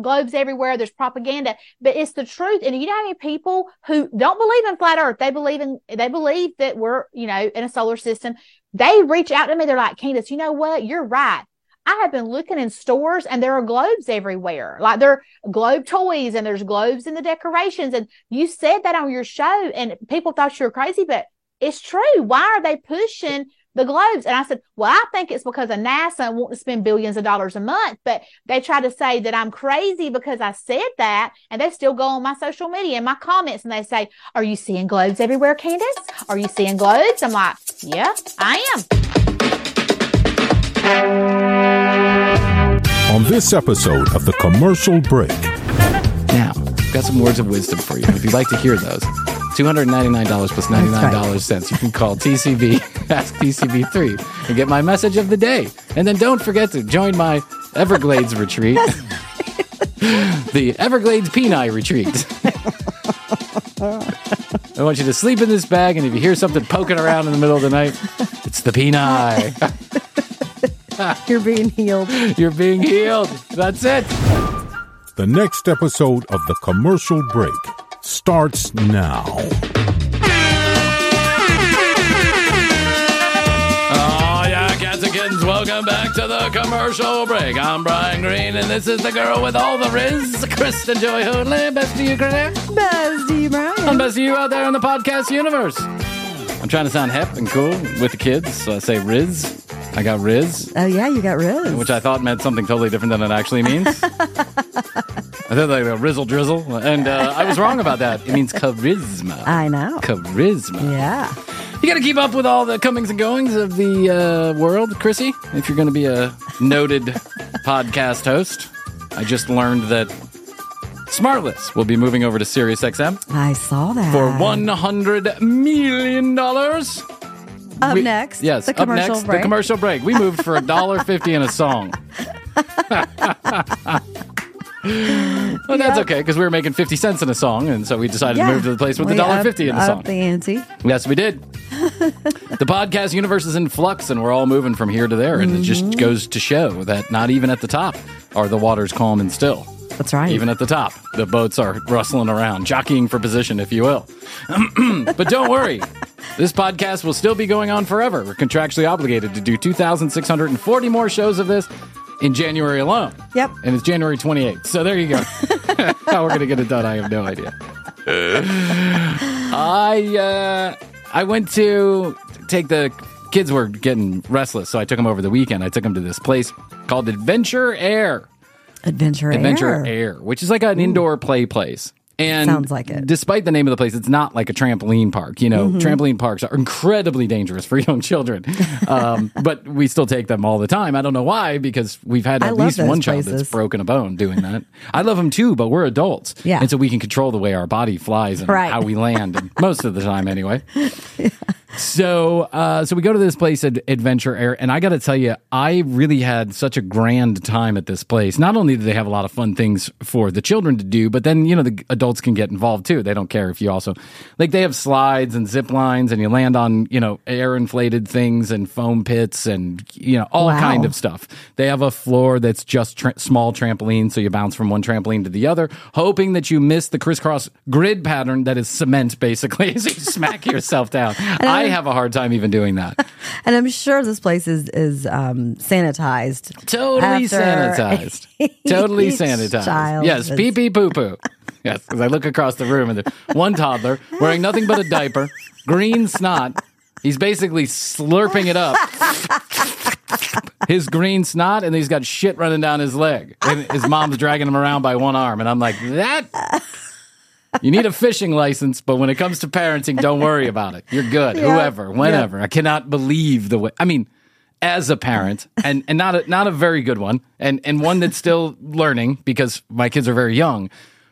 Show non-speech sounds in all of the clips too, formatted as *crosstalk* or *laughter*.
globes everywhere. There's propaganda, but it's the truth. And you know how many people who don't believe in flat earth, they believe in, they believe that we're, you know, in a solar system. They reach out to me. They're like, Candace, you know what? You're right. I have been looking in stores and there are globes everywhere. Like there are globe toys and there's globes in the decorations. And you said that on your show and people thought you were crazy, but it's true. Why are they pushing the globes. And I said, well, I think it's because of NASA wanting to spend billions of dollars a month. But they try to say that I'm crazy because I said that. And they still go on my social media and my comments and they say, are you seeing globes everywhere, Candace? Are you seeing globes? I'm like, yeah, I am. On this episode of The Commercial Break. Now, got some words of wisdom for you. If you'd like to hear those, $299 plus plus 99 dollars cents. You can call TCB, *laughs* ask TCB3, and get my message of the day. And then don't forget to join my Everglades retreat, *laughs* the Everglades Peni retreat. I want you to sleep in this bag, and if you hear something poking around in the middle of the night, it's the Peni. *laughs* You're being healed. You're being healed. That's it. The next episode of The Commercial Break starts now. Oh, yeah, cats and kittens, welcome back to the commercial break. I'm Bryan Green, and this is the girl with all the riz, Kristen Joy Hoadley. Best to you, Kristen. Best to you, Bryan. And best to you out there in the podcast universe. I'm trying to sound hip and cool with the kids, so I say riz. I got riz. Oh, yeah, you got riz. Which I thought meant something totally different than it actually means. *laughs* I thought like a rizzle drizzle, and uh, I was wrong about that. It means charisma. I know. Charisma. Yeah. You got to keep up with all the comings and goings of the uh, world, Krissy, if you're going to be a noted *laughs* podcast host. I just learned that Smartless will be moving over to SiriusXM. I saw that. For $100 million. Up we, next. Yes, up next, break. the commercial break. We moved for $1.50 in a song. *laughs* well, that's okay because we were making 50 cents in a song, and so we decided yeah. to move to the place with the dollar fifty in a song. the ante. Yes, we did. *laughs* the podcast universe is in flux, and we're all moving from here to there, and mm-hmm. it just mm-hmm. goes to show that not even at the top are the waters calm and still. That's right. Even at the top, the boats are rustling around, jockeying for position, if you will. *clears throat* but don't worry. This podcast will still be going on forever. We're contractually obligated to do 2,640 more shows of this in January alone. Yep. And it's January 28th. So there you go. *laughs* How we're going to get it done, I have no idea. I uh, I went to take the kids were getting restless, so I took them over the weekend. I took them to this place called Adventure Air. Adventure, Adventure Air. Air, which is like an indoor play place. And Sounds like it. Despite the name of the place, it's not like a trampoline park. You Mm-hmm. know, trampoline parks are incredibly dangerous for *laughs* young children. Um, but we still take them all the time. I don't know why, because we've had at least one child that's broken a bone doing that. I love them too, but we're adults. Yeah. And so we can control the way our body flies and Right. how we land, and most of the time anyway. *laughs* *laughs* So, uh, so we go to this place at Adventure Air, and I got to tell you, I really had such a grand time at this place. Not only do they have a lot of fun things for the children to do, but then you know the adults can get involved too. They don't care if you also like they have slides and zip lines, and you land on you know air inflated things and foam pits and you know all Wow. kind of stuff. They have a floor that's just tra- small trampoline, so you bounce from one trampoline to the other, hoping that you miss the crisscross grid pattern that is cement, basically, *laughs* as you smack yourself down. I have a hard time even doing that. *laughs* And I'm sure this place is is um, sanitized. Totally sanitized. *laughs* Totally sanitized. yes, is- pee pee poo poo. Yes, because I look across the room and there's one toddler wearing nothing but a diaper, green snot. He's basically slurping it up. *laughs* His green snot, and he's got shit running down his leg. And his mom's dragging him around by one arm. And I'm like, that. You need a fishing license, but when it comes to parenting, don't worry about it. You're good. Yeah. Whoever, whenever. I cannot believe the way. I mean, as a parent, and, and not a, not a very good one, and and one that's still learning because my kids are very young.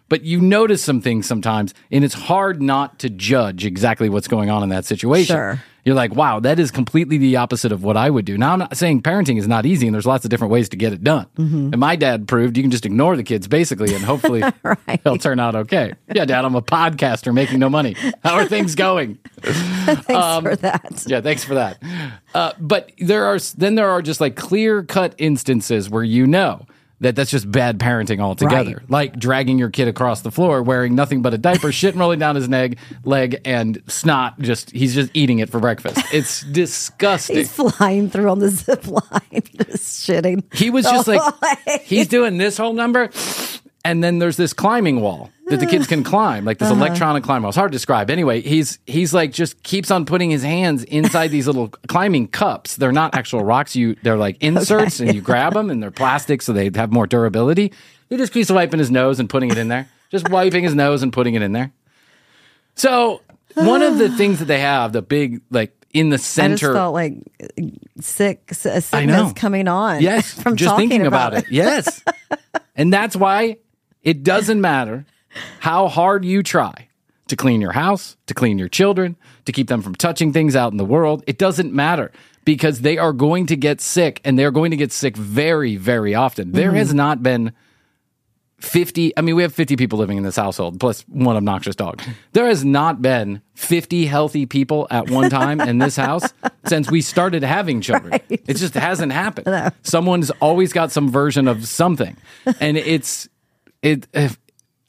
But you notice some things sometimes, and it's hard not to judge exactly what's going on in that situation. Sure. You're like, wow, that is completely the opposite of what I would do. Now, I'm not saying parenting is not easy, and there's lots of different ways to get it done. And my dad proved you can just ignore the kids, basically, and hopefully *laughs* they'll turn out okay. Yeah, Dad, I'm a podcaster making no money. How are things going? *laughs* Thanks Um, for that. Yeah, thanks for that. Uh, but there are then there are just like clear cut instances where you know that that's just bad parenting altogether. Right. Like dragging your kid across the floor wearing nothing but a diaper, *laughs* shit rolling down his leg, leg, and snot. Just he's just eating it for breakfast. It's *laughs* disgusting. He's flying through on the zip line, *laughs* just shitting. He was just like he's doing this whole number, and then there's this climbing wall that the kids can *sighs* climb, like this Uh-huh. electronic climb wall. It's hard to describe. Anyway, he's he's like just keeps on putting his hands inside these little climbing cups. They're not actual rocks. You they're like *laughs* inserts, and you grab them, and they're plastic, so they have more durability. He just keeps wiping his nose and putting it in there, just wiping his nose and putting it in there. So one of the *sighs* things that they have, the big like in the I just center. felt like sick, sickness I coming on. Yes, *laughs* from just thinking about, it. Yes, *laughs* and that's why it doesn't matter how hard you try to clean your house, to clean your children, to keep them from touching things out in the world. It doesn't matter because they are going to get sick, and they are going to get sick very, very often. There mm-hmm. has not been. 50 I mean we have 50 people living in this household plus one obnoxious dog. There has not been 50 healthy people at one time in this house *laughs* since we started having children. It just hasn't happened. *laughs* Someone's always got some version of something. And it's it if,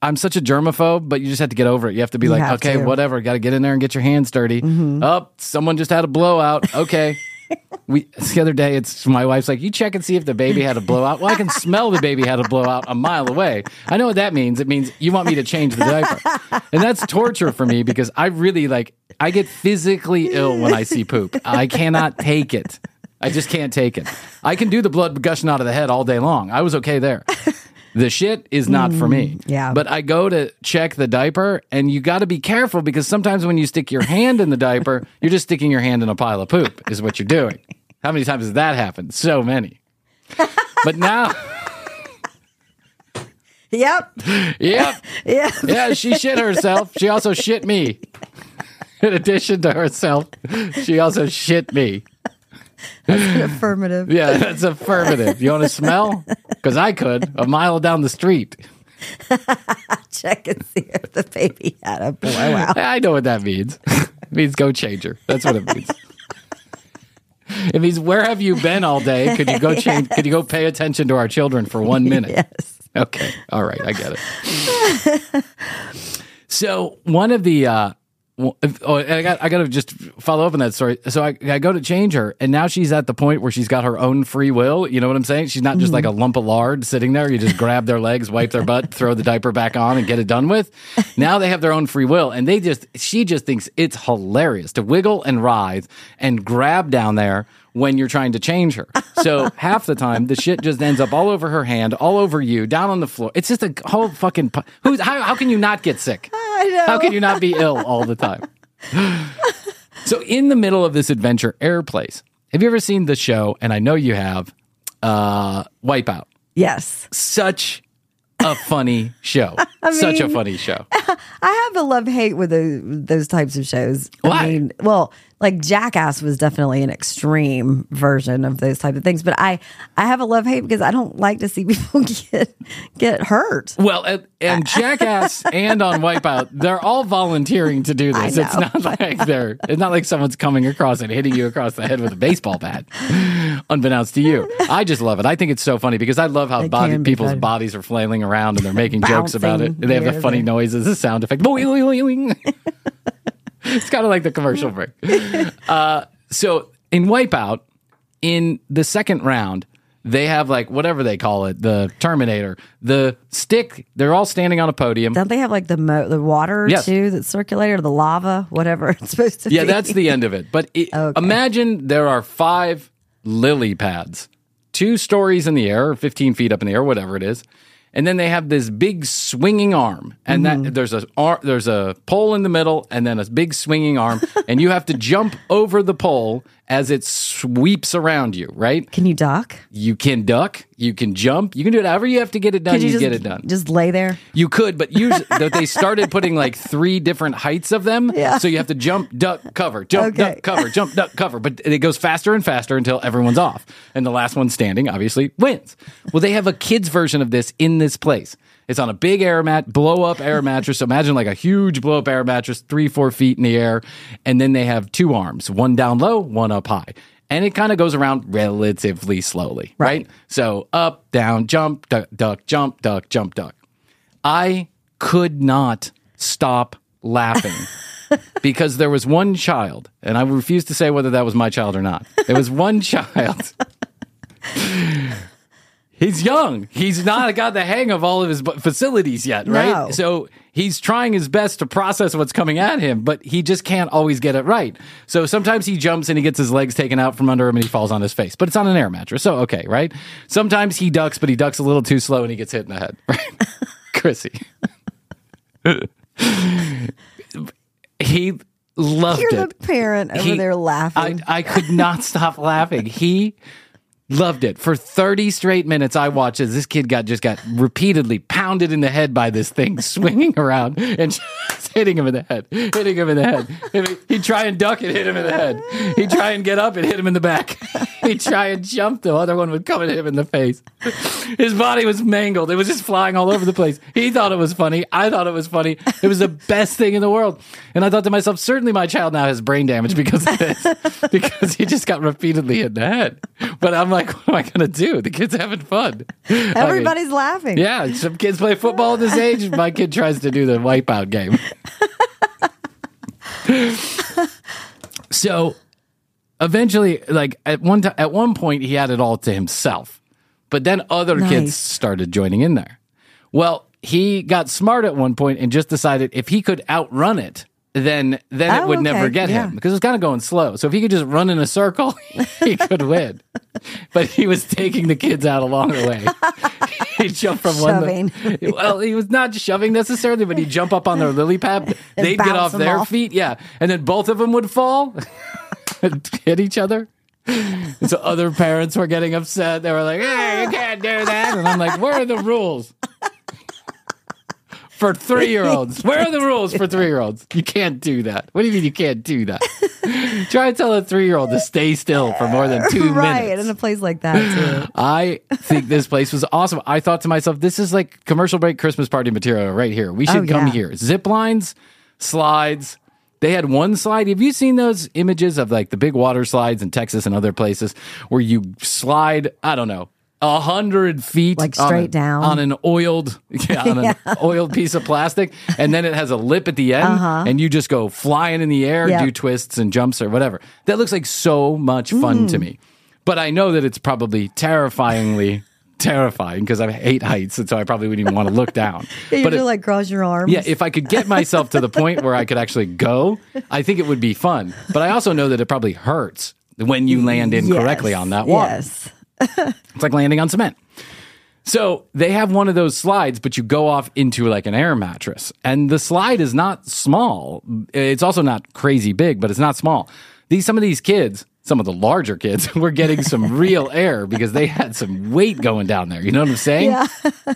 I'm such a germaphobe, but you just have to get over it. You have to be like, okay, to. Mm-hmm. whatever. Got to get in there and get your hands dirty. Oh, someone just had a blowout. Okay. *laughs* we the other day, it's my wife's like, you check and see if the baby had a blowout. Well, I can smell the baby had a blowout a mile away. I know what that means. It means you want me to change the diaper, and that's torture for me because I really like. I get physically ill when I see poop. I cannot take it. I just can't take it. I can do the blood gushing out of the head all day long. I was okay there. The shit is not for me. Mm, yeah. But I go to check the diaper, and you got to be careful because sometimes when you stick your hand in the diaper, *laughs* you're just sticking your hand in a pile of poop, is what you're doing. How many times has that happened? So many. *laughs* But now, Yep. yep, Yeah. *laughs* yeah, she shit herself. She also shit me. In addition to herself, she also shit me. *laughs* Affirmative. Yeah, that's affirmative. You want to smell? *laughs* Because I could a mile down the street. *laughs* Check and see if the baby had a blowout. I know what that means. It means go changer. That's what it means. It means where have you been all day? Could you go change? Could you go pay attention to our children for one minute? Yes. Okay. All right. I get it. so one of the, uh, oh, I got, I got to just follow up on that story. So I, I go to change her, and now she's at the point where she's got her own free will. You know what I'm saying? She's not just like a lump of lard sitting there. You just grab their legs, wipe their butt, throw the diaper back on, and get it done with. Now they have their own free will, and they just, she just thinks it's hilarious to wiggle and writhe and grab down there when you're trying to change her. So *laughs* half the time, the shit just ends up all over her hand, all over you, down on the floor. It's just a whole fucking. pu- Who's how, how can you not get sick? I know. How can you not be ill all the time? *laughs* so in the middle of this adventure, Airplace. Have you ever seen the show? And I know you have. Uh, Wipeout. Yes. Such a funny show. *laughs* Such a funny show. I have a love hate with those, those types of shows. Why? I mean, well, like Jackass was definitely an extreme version of those type of things, but I I have a love hate because I don't like to see *laughs* people get get hurt. Well, and, and *laughs* Jackass and on Wipeout, they're all volunteering to do this. It's not *laughs* like they're. It's not like someone's coming across and hitting you across the head with a baseball bat, unbeknownst to you. I just love it. I think it's so funny because I love how body, people's bodies are flailing around and they're making jokes about it. And they have the funny noises, the sound effect. It's kind of like the commercial break. Uh, so in Wipeout, in the second round, they have like whatever they call it, the Terminator, the stick. They're all standing on a podium. Don't they have like the mo- the water Yes. too that's circulated or the lava, whatever it's supposed to Yeah, be? Yeah, that's the end of it. But it, Okay. imagine there are five lily pads, two stories in the air, or 15 feet up in the air, whatever it is. And then they have this big swinging arm, and Mm-hmm. that there's a ar- there's a pole in the middle, and then a big swinging arm, *laughs* and you have to jump over the pole as it sweeps around you. Right? Can you duck? You can duck, you can jump, you can do it however you have to get it done. Could You, you, just get it done. Just lay there. You could, but usually *laughs* they started putting like three different heights of them. Yeah. So you have to jump, duck, cover, jump, Okay. duck, cover, jump, duck, cover. But it goes faster and faster until everyone's off. And the last one standing obviously wins. Well, they have a kids version of this in this place. It's on a big air mat, blow up air mattress. So imagine like a huge blow up air mattress, three, four feet in the air. And then they have two arms, one down low, one up high. And it kind of goes around relatively slowly, right? So up, down, jump, duck, duck, jump, duck, jump, duck. I could not stop laughing *laughs* because there was one child, and I refuse to say whether that was my child or not. There was one child. *laughs* He's young. He's not got the hang of all of his facilities yet, right? No. So he's trying his best to process what's coming at him, but he just can't always get it right. So sometimes he jumps and he gets his legs taken out from under him and he falls on his face, but it's on an air mattress. So, okay, right? Sometimes he ducks, but he ducks a little too slow and he gets hit in the head, *laughs* right? Krissy. *laughs* he loved You're it. the parent over He- there I, laughing. I could not stop laughing. He loved it for 30 straight minutes. I watched as this kid got just got repeatedly pounded in the head by this thing *laughs* swinging around and just *laughs* hitting him in the head, hitting him in the head. He'd try and duck and hit him in the head. He'd try and get up and hit him in the back. *laughs* He'd try and jump. The other one would come and hit him in the face. His body was mangled. It was just flying all over the place. He thought it was funny. I thought it was funny. It was the best thing in the world. And I thought to myself, certainly my child now has brain damage because of this, *laughs* because he just got repeatedly hit in the head. But I'm like, what am I going to do? The kid's having fun. I mean, Everybody's laughing. yeah, some kids play football at this age. My kid tries to do the wipeout game. *laughs* so eventually, like at one time, at one point, he had it all to himself, but then other kids started joining in there. Well, he got smart at one point and just decided if he could outrun it, then then it Oh, would never get Yeah. him because it was kind of going slow. So if he could just run in a circle, *laughs* he could win. But he was taking the kids out along the way. *laughs* he jumped from one. Shoving. well, he was not shoving necessarily, but he'd jump up on their lily pad. *laughs* They'd get off their off. feet, yeah, and then both of them would fall and hit each other. And so other parents were getting upset. They were like, "Hey, you can't do that," and I'm like, "Where are the rules?" For three year olds, *laughs* where are the rules for three year olds? You can't do that. What do you mean you can't do that? *laughs* Try to tell a three year old to stay still for more than two right. minutes. Right, in a place like that too. I think this place was awesome. I thought to myself, this is like commercial break Christmas party material right here. We should Oh, come yeah. here. Zip lines, slides. They had one slide. Have you seen those images of like the big water slides in Texas and other places where you slide, I don't know, a hundred feet Like on straight a- down? on an oiled *laughs* yeah, on an oiled piece of plastic, and then it has a lip at the end, and you just go flying in the air, Uh-huh. Yep. do twists and jumps or whatever. That looks like so much fun Mm. to me. But I know that it's probably terrifyingly *laughs* terrifying because I hate heights, and so I probably wouldn't even want to look down. *laughs* Yeah, you but it- like cross your arms. yeah, if I could get myself to the point where I could actually go, I think it would be fun. But I also know that it probably hurts. when you land incorrectly Yes, on that water. Yes. *laughs* It's like landing on cement. So they have one of those slides, but you go off into like an air mattress. And the slide is not small. It's also not crazy big, but it's not small. These some of these kids, some of the larger kids, *laughs* were getting some real air because they had some weight going down there. You know what I'm saying? Yeah. *laughs*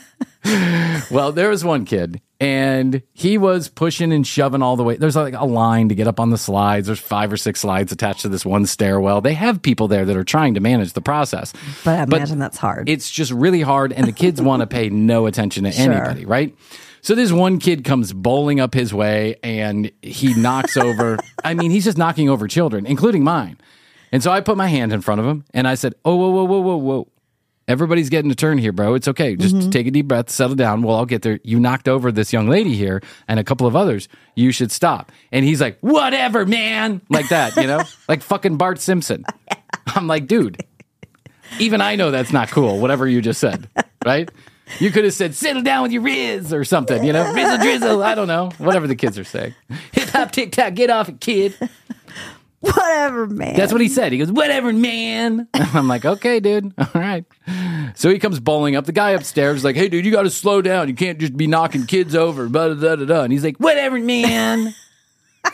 Well, there was one kid, and he was pushing and shoving all the way. There's like a line to get up on the slides. There's five or six slides attached to this one stairwell. They have people there that are trying to manage the process. But I imagine that's hard. It's just really hard, and the kids want to pay no attention to Sure. anybody, right? So this one kid comes bowling up his way, and he knocks over. *laughs* I mean, he's just knocking over children, including mine. And so I put my hand in front of him, and I said, "Oh, whoa, whoa, whoa, whoa, whoa! Everybody's getting a turn here, bro. It's okay. Just Mm-hmm. take a deep breath, settle down. Well, I'll get there. You knocked over this young lady here and a couple of others. You should stop." And he's like, "Whatever, man," like that, you know, *laughs* like fucking Bart Simpson. I'm like, dude, even I know that's not cool, whatever you just said, right? You could have said, settle down with your Riz or something, you know, Rizzle drizzle. I don't know, whatever the kids are saying. *laughs* Hip hop, tic tac, get off it, kid. *laughs* Whatever, man. That's what he said. He goes, whatever, man. *laughs* *laughs* I'm like, okay, dude. All right. So he comes bowling up. The guy upstairs is like, hey, dude, you got to slow down. You can't just be knocking kids over. Blah, blah, blah, blah. And he's like, whatever, man.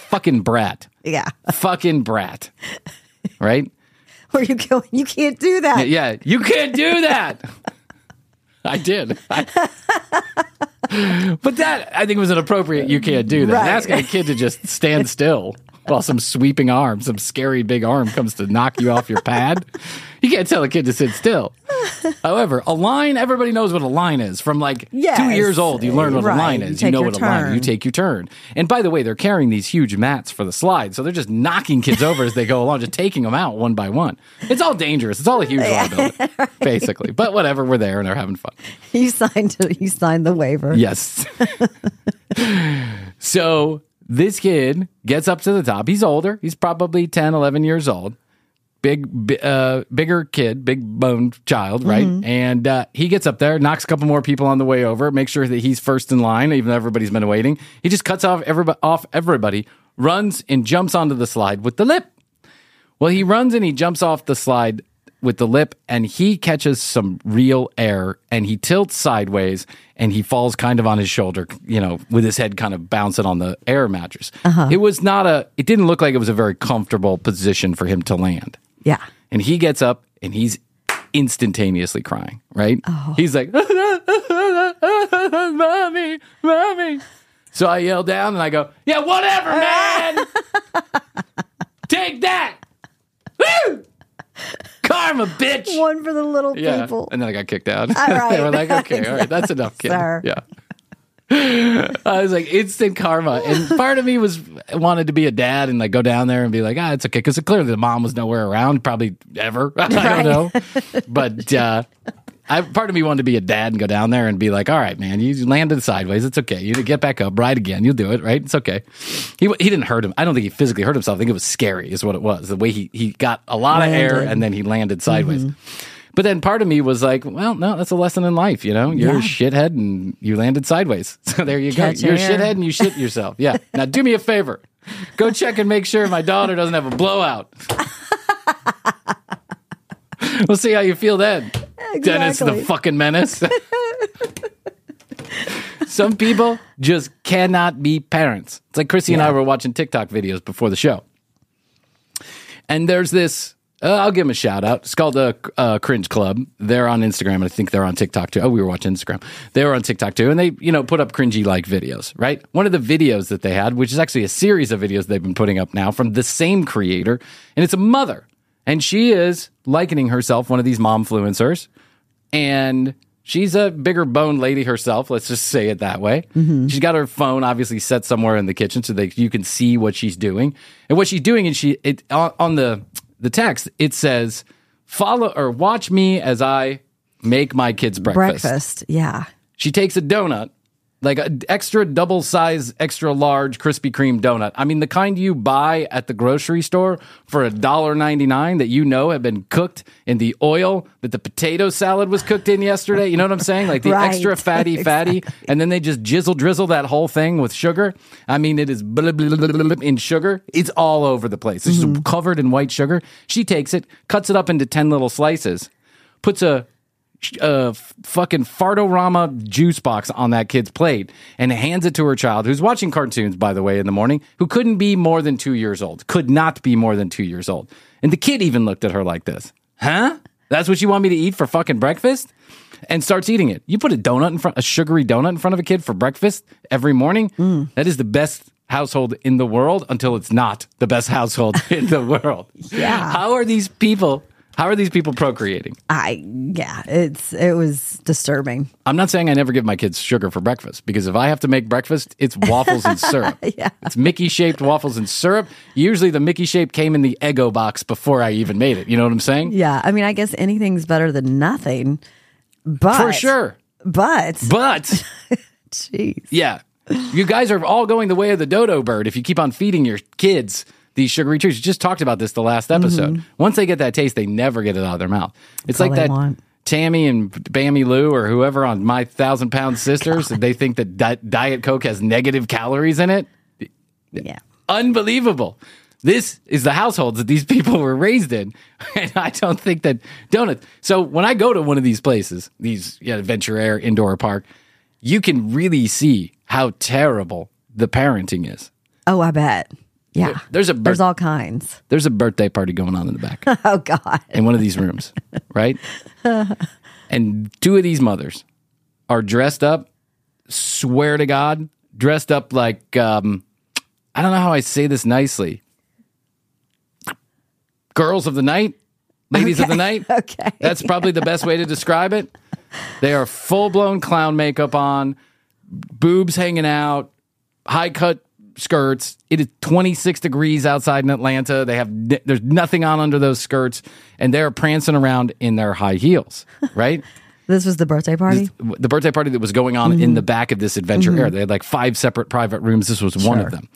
Fucking brat. yeah. Fucking brat. Right? Where you going? You can't do that. Yeah, you can't do that. I did. I- but that I think was an appropriate. You can't do that. Right. Asking a kid to just stand still while some sweeping arm, some scary big arm comes to knock you off your pad. You can't tell a kid to sit still. However, a line, everybody knows what a line is. From like two years old, you learn what Right. a line is. You, take know what a line is. You take your turn. And by the way, they're carrying these huge mats for the slide. So they're just knocking kids over as they go along, just taking them out one by one. It's all dangerous. It's all a huge liability, *laughs* basically. But whatever, we're there and they're having fun. You signed. You signed the waiver. Yes. *laughs* so this kid gets up to the top. He's older. He's probably 10, 11 years old. Big, bi- uh, bigger kid, big boned child, right? And uh, he gets up there, knocks a couple more people on the way over, makes sure that he's first in line, even though everybody's been waiting. He just cuts off everybody, off everybody, runs and jumps onto the slide with the lip. Well, he runs and he jumps off the slide with the lip and he catches some real air and he tilts sideways and he falls kind of on his shoulder, you know, with his head kind of bouncing on the air mattress. Uh-huh. It was not a, it didn't look like it was a very comfortable position for him to land. Yeah. And he gets up and he's instantaneously crying, right? Oh. He's like, *laughs* Mommy, Mommy. So I yell down and I go, Yeah, whatever, man. *laughs* Take that. Woo! *laughs* Karma, bitch. One for the little Yeah. people. And then I got kicked out. right. *laughs* they were like, okay, all right, *laughs* that's enough, kid. Sir. Yeah. I was like instant karma, and part of me was wanted to be a dad and like go down there and be like, ah, it's okay, because clearly the mom was nowhere around, probably ever. I don't know, but uh, I part of me wanted to be a dad and go down there and be like, all right, man, you landed sideways, it's okay, you get back up, ride again, you'll do it, right? It's okay. He he didn't hurt him. I don't think he physically hurt himself. I think it was scary, is what it was. The way he he got a lot of air and then he landed sideways. Mm-hmm. But then part of me was like, well, no, that's a lesson in life. You know, you're a shithead and you landed sideways. *laughs* So there you Catch go. You're a shithead and you shit yourself. Yeah. Now do me a favor. Go check and make sure my daughter doesn't have a blowout. *laughs* *laughs* we'll see how you feel then. Dennis the fucking menace. *laughs* Some people just cannot be parents. It's like Krissy and I were watching TikTok videos before the show. And there's this, uh, I'll give them a shout out. It's called the uh, Cringe Club. They're on Instagram, and I think they're on TikTok too. Oh, we were watching Instagram. They were on TikTok too, and they, you know, put up cringy like videos, right? One of the videos that they had, which is actually a series of videos they've been putting up now from the same creator, and it's a mother, and she is likening herself one of these mom influencers, and she's a bigger boned lady herself. Let's just say it that way. Mm-hmm. She's got her phone obviously set somewhere in the kitchen so that you can see what she's doing. And what she's doing and she it on, on the the text it says follow or watch me as I make my kids breakfast. Breakfast. Yeah. She takes a donut, like an extra double size, extra large Krispy Kreme donut. I mean, the kind you buy at the grocery store for a dollar ninety nine that you know have been cooked in the oil that the potato salad was cooked in yesterday. You know what I'm saying? Like the *laughs* Right. extra fatty, *laughs* fatty, and then they just jizzle drizzle that whole thing with sugar. I mean, it is blah, blah, blah, in sugar. It's all over the place. It's just mm-hmm. covered in white sugar. She takes it, cuts it up into ten little slices, puts a uh, fucking fartorama juice box on that kid's plate and hands it to her child who's watching cartoons by the way in the morning who couldn't be more than two years old could not be more than two years old. And the kid even looked at her like this. Huh? That's what you want me to eat for fucking breakfast? And starts eating it. You put a donut in front a sugary donut in front of a kid for breakfast every morning? That is the best household in the world until it's not the best *laughs* household in the world. Yeah. how are these people how are these people procreating I yeah, it's it was disturbing. I'm not saying I never give my kids sugar for breakfast because if I have to make breakfast, it's waffles and *laughs* syrup. Yeah. It's Mickey shaped waffles and syrup. Usually the Mickey shape came in the Eggo box before I even made it. You know what I'm saying? Yeah, I mean, I guess anything's better than nothing. But For sure. But *laughs* But jeez, yeah, you guys are all going the way of the dodo bird if you keep on feeding your kids these sugary treats. We just talked about this the last episode. Mm-hmm. Once they get that taste, they never get it out of their mouth. It's all like that want. Tammy and Bammy Lou or whoever on My Thousand Pound Sisters. they think that Di- Diet Coke has negative calories in it. yeah. Unbelievable. This is the households that these *laughs* people were raised in. And I don't think that donuts. So when I go to one of these places, these yeah, Adventure Air indoor park, you can really see how terrible the parenting is. Oh, I bet. Yeah. There's a There's all kinds. there's a birthday party going on in the back *laughs* Oh God. in one of these rooms, *laughs* right? And two of these mothers are dressed up, swear to God, dressed up like um, I don't know how I say this nicely. Girls of the night, ladies of the night. *laughs* Okay. That's probably the best way to describe it. They are full blown clown makeup on, boobs hanging out, high cut skirts. It is 26 degrees outside in Atlanta. They have there's nothing on under those skirts, and they're prancing around in their high heels, *laughs* right? This was the birthday party. the birthday party that was going on in the back of this adventure air. They had like five separate private rooms. This was one of them.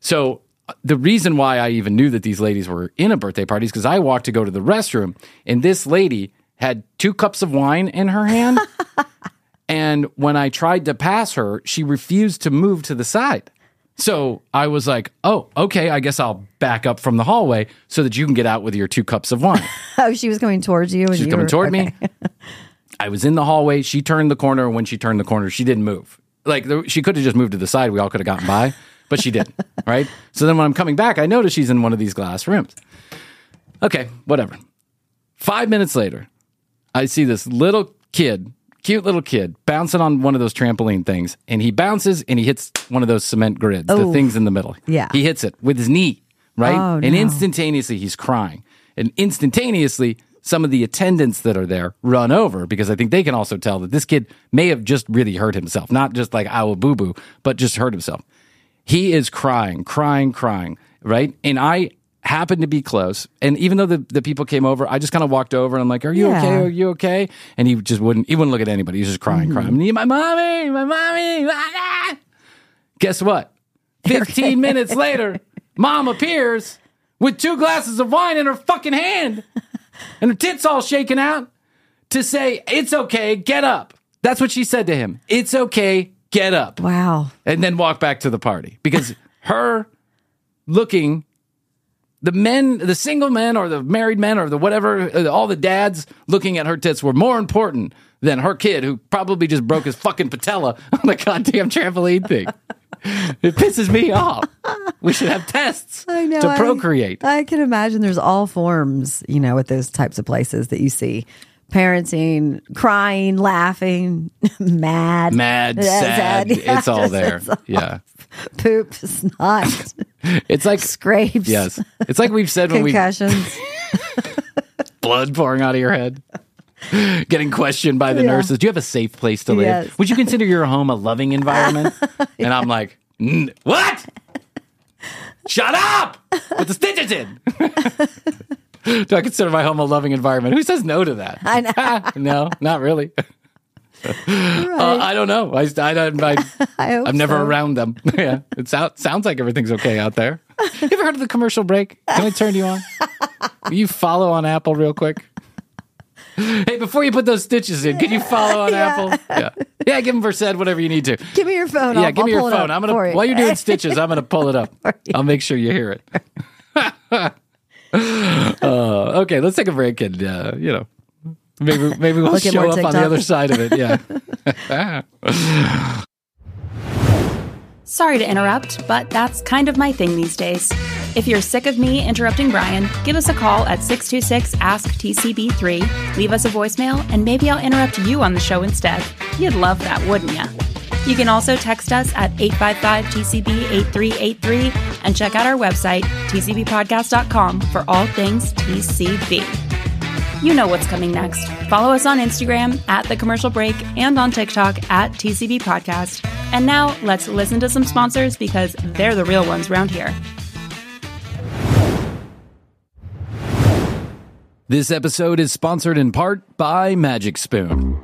So uh, the reason why I even knew that these ladies were in a birthday party is because I walked to go to the restroom, and this lady had two cups of wine in her hand. *laughs* and when I tried to pass her, she refused to move to the side. So I was like, oh, okay, I guess I'll back up from the hallway so that you can get out with your two cups of wine. *laughs* Oh, she was coming towards you. She's coming were- toward okay. me. *laughs* I was in the hallway. She turned the corner. When she turned the corner, she didn't move. Like she could have just moved to the side. We all could have gotten by, but she didn't. *laughs* right. So then when I'm coming back, I notice she's in one of these glass rooms. Okay, whatever. Five minutes later, I see this little kid, cute little kid, bouncing on one of those trampoline things, and he bounces and he hits one of those cement grids, the Oh. things in the middle. Yeah. he hits it with his knee, right? Oh, and no. instantaneously he's crying, and instantaneously some of the attendants that are there run over because I think they can also tell that this kid may have just really hurt himself, not just like ow boo boo, but just hurt himself. He is crying, crying, crying, right? And I happened to be close. And even though the, the people came over, I just kind of walked over and I'm like, Are you Yeah. okay? Are you okay? And he just wouldn't he wouldn't look at anybody. He was just crying, crying. "Need my mommy, my mommy. ah." Guess what? 15 *laughs* minutes later, mom appears with two glasses of wine in her fucking hand and her tits all shaking out to say, It's okay, get up. That's what she said to him. It's okay, get up Wow. and then walk back to the party because her looking the men the single men or the married men or the whatever uh, all the dads looking at her tits were more important than her kid who probably just broke his fucking patella on the goddamn trampoline thing. It pisses me off. We should have tests *laughs* I know. to procreate. I, can imagine there's all forms, you know, with those types of places that you see. Parenting, crying, laughing, *laughs* mad, mad *laughs* Yeah, sad, Yeah, it's all there. it's all- yeah *laughs* Poop, snot, *laughs* it's like scrapes. yes it's like we've said when we Concussions. *laughs* blood pouring out of your head. Getting questioned by the Yeah. nurses. Do you have a safe place to live? Yes. Would you consider your home a loving environment? And I'm like, what? Shut up with the stitches in. Do I consider my home a loving environment? Who says no to that? I know. no, not really. Uh, I don't know. I, I, I, *laughs* I I'm never so. around them. *laughs* yeah, it sou- sounds like everything's okay out there. You ever heard of the commercial break? Can I turn you on? Will you follow on Apple real quick? Hey, before you put those stitches in, can you follow on *laughs* Apple? Yeah, yeah. Give them Versed whatever you need to. Give me your phone. yeah, I'll, give me I'll your phone. I'm gonna you. while you're doing stitches, I'm gonna pull it up. I'll make sure you hear it. uh, okay, let's take a break and uh, you know maybe maybe we'll Look at show more up on the other side of it. Yeah. *laughs* Sorry to interrupt, but that's kind of my thing these days. If you're sick of me interrupting Bryan, give us a call at 626 Ask TCB3, leave us a voicemail, and maybe I'll interrupt you on the show instead. You'd love that, wouldn't ya? You can also text us at 855 TCB 8383 and check out our website, tcbpodcast.com, for all things TCB. You know what's coming next. Follow us on Instagram at The Commercial Break and on TikTok at TCB Podcast. And now let's listen to some sponsors because they're the real ones around here. This episode is sponsored in part by Magic Spoon.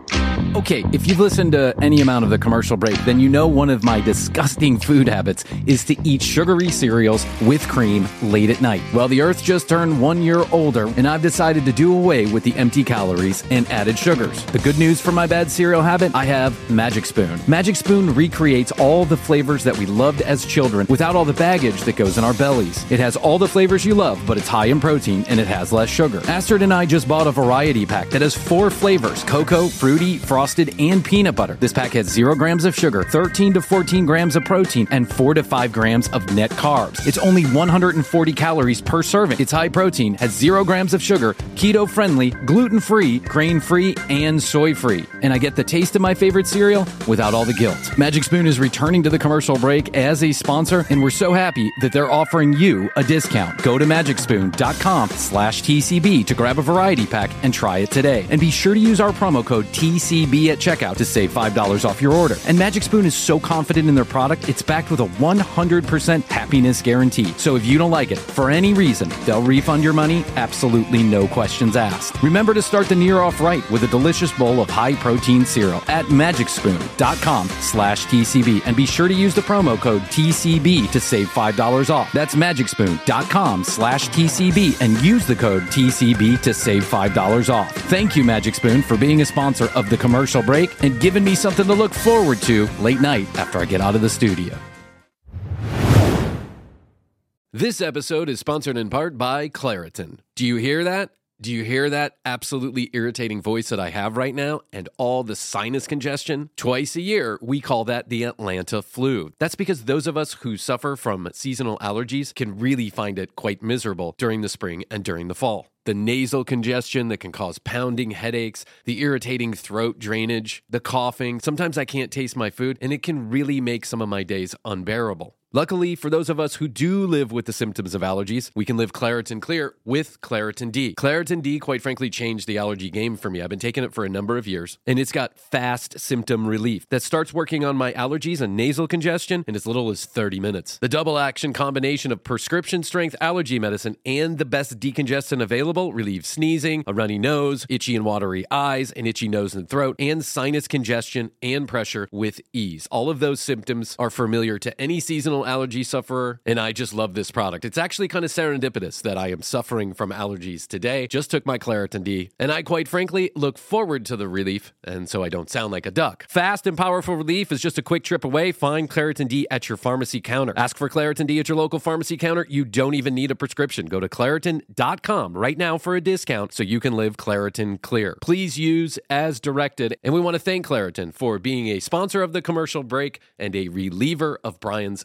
Okay, if you've listened to any amount of the commercial break, then you know one of my disgusting food habits is to eat sugary cereals with cream late at night. Well, the Earth just turned one year older, and I've decided to do away with the empty calories and added sugars. The good news for my bad cereal habit I have Magic Spoon. Magic Spoon recreates all the flavors that we loved as children without all the baggage that goes in our bellies. It has all the flavors you love, but it's high in protein and it has less sugar. Astrid and I just bought a variety pack that has four flavors cocoa, fruity, frosted, and peanut butter. This pack has zero grams of sugar, 13 to 14 grams of protein, and 4 to 5 grams of net carbs. It's only 140 calories per serving. It's high protein, has zero grams of sugar, keto friendly, gluten free, grain free, and soy free. And I get the taste of my favorite cereal without all the guilt. Magic Spoon is returning to the commercial break as a sponsor, and we're so happy that they're offering you a discount. Go to magicspoon.com slash TCB to grab a variety pack and try it today. And be sure to use our promo code TCB at checkout to save $5 off your order. And Magic Spoon is so confident in their product, it's backed with a 100% happiness guarantee. So if you don't like it for any reason, they'll refund your money, absolutely no questions asked. Remember to start the year off right with a delicious bowl of high protein cereal at magicspoon.com slash TCB and be sure to use the promo code TCB to save $5 off. That's magicspoon.com slash TCB and use the code TCB to save $5 off. Thank you, Magic Spoon, for being a sponsor of the commercial break and giving me something to look forward to late night after I get out of the studio. This episode is sponsored in part by Claritin. Do you hear that? Do you hear that absolutely irritating voice that I have right now and all the sinus congestion? Twice a year, we call that the Atlanta flu. That's because those of us who suffer from seasonal allergies can really find it quite miserable during the spring and during the fall. The nasal congestion that can cause pounding headaches, the irritating throat drainage, the coughing. Sometimes I can't taste my food, and it can really make some of my days unbearable. Luckily, for those of us who do live with the symptoms of allergies, we can live Claritin Clear with Claritin D. Claritin D, quite frankly, changed the allergy game for me. I've been taking it for a number of years, and it's got fast symptom relief that starts working on my allergies and nasal congestion in as little as 30 minutes. The double action combination of prescription strength allergy medicine and the best decongestant available relieves sneezing, a runny nose, itchy and watery eyes, an itchy nose and throat, and sinus congestion and pressure with ease. All of those symptoms are familiar to any seasonal allergy sufferer, and I just love this product. It's actually kind of serendipitous that I am suffering from allergies today. Just took my Claritin D, and I quite frankly look forward to the relief, and so I don't sound like a duck. Fast and powerful relief is just a quick trip away. Find Claritin D at your pharmacy counter. Ask for Claritin D at your local pharmacy counter. You don't even need a prescription. Go to Claritin.com right now for a discount so you can live Claritin clear. Please use as directed, and we want to thank Claritin for being a sponsor of the commercial break and a reliever of Bryan's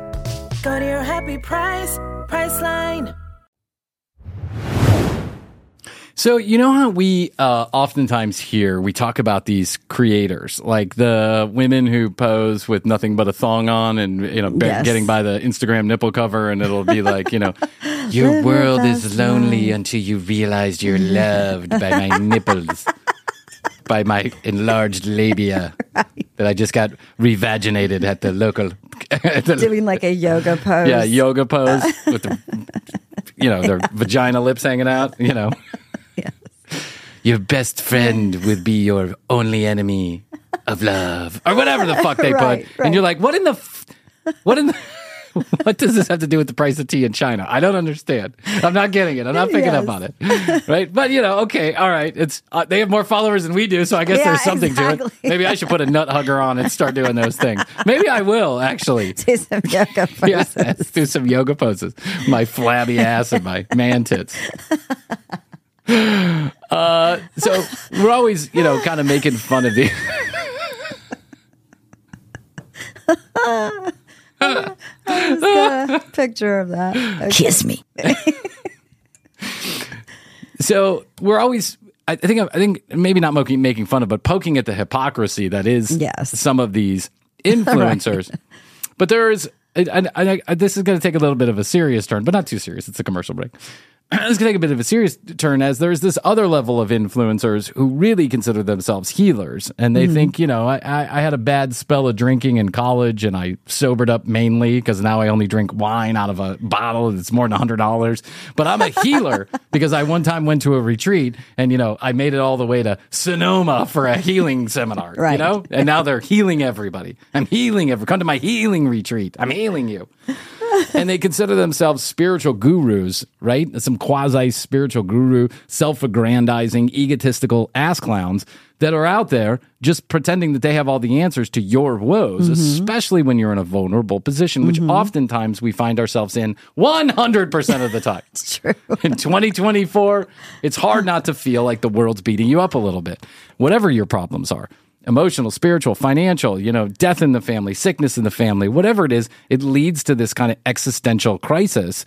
Go to your happy price, Priceline. So you know how we uh, oftentimes hear we talk about these creators, like the women who pose with nothing but a thong on, and you know, ba- Yes. getting by the Instagram nipple cover, and it'll be like, you know, *laughs* your Live world is lonely life." until you realize you're loved by my *laughs* nipples, by my enlarged labia that I just got revaginated at the local. at the- Doing like a yoga pose. yeah, yoga pose *laughs* with the, you know, their vagina lips hanging out. You know, *laughs* your best friend would be your only enemy of love, or whatever the fuck they *laughs* Right, put. right. And you're like, what in the, f- what in the. *laughs* What does this have to do with the price of tea in China? I don't understand. I'm not getting it. I'm not picking up on it. Right? But you know, okay, all right. It's uh, they have more followers than we do, so I guess Yeah, there's something to it. Maybe I should put a nut hugger on and start doing those things. Maybe I will actually. *laughs* Do some yoga *laughs* poses. Yeah, do some yoga poses. My flabby ass and my man tits. *gasps* Uh, so we're always, you know, kind of making fun of the. Just got a *laughs* picture of that. Okay. Kiss me. *laughs* So we're always. I I think. I think maybe not making making fun of, but poking at the hypocrisy that is Yes. some of these influencers. *laughs* But there is. And, and I, this is going to take a little bit of a serious turn, but not too serious. It's a commercial break. *clears throat* going to take a bit of a serious turn as there's this other level of influencers who really consider themselves healers. And they mm-hmm. think, you know, I, I, had a bad spell of drinking in college and I sobered up mainly because now I only drink wine out of a bottle that's more than $100. But I'm a *laughs* healer because I one time went to a retreat and, you know, I made it all the way to Sonoma for a healing seminar, you Right. know? And now they're healing everybody. I'm healing every Come to my healing retreat. I'm healing you and they consider themselves spiritual gurus, right? Some quasi spiritual guru, self aggrandizing, egotistical ass clowns that are out there just pretending that they have all the answers to your woes, mm-hmm. especially when you're in a vulnerable position, which mm-hmm. oftentimes we find ourselves in 100% of the time. *laughs* It's true. *laughs* In 2024, it's hard not to feel like the world's beating you up a little bit, whatever your problems are emotional, spiritual, financial, you know, death in the family, sickness in the family, whatever it is, it leads to this kind of existential crisis.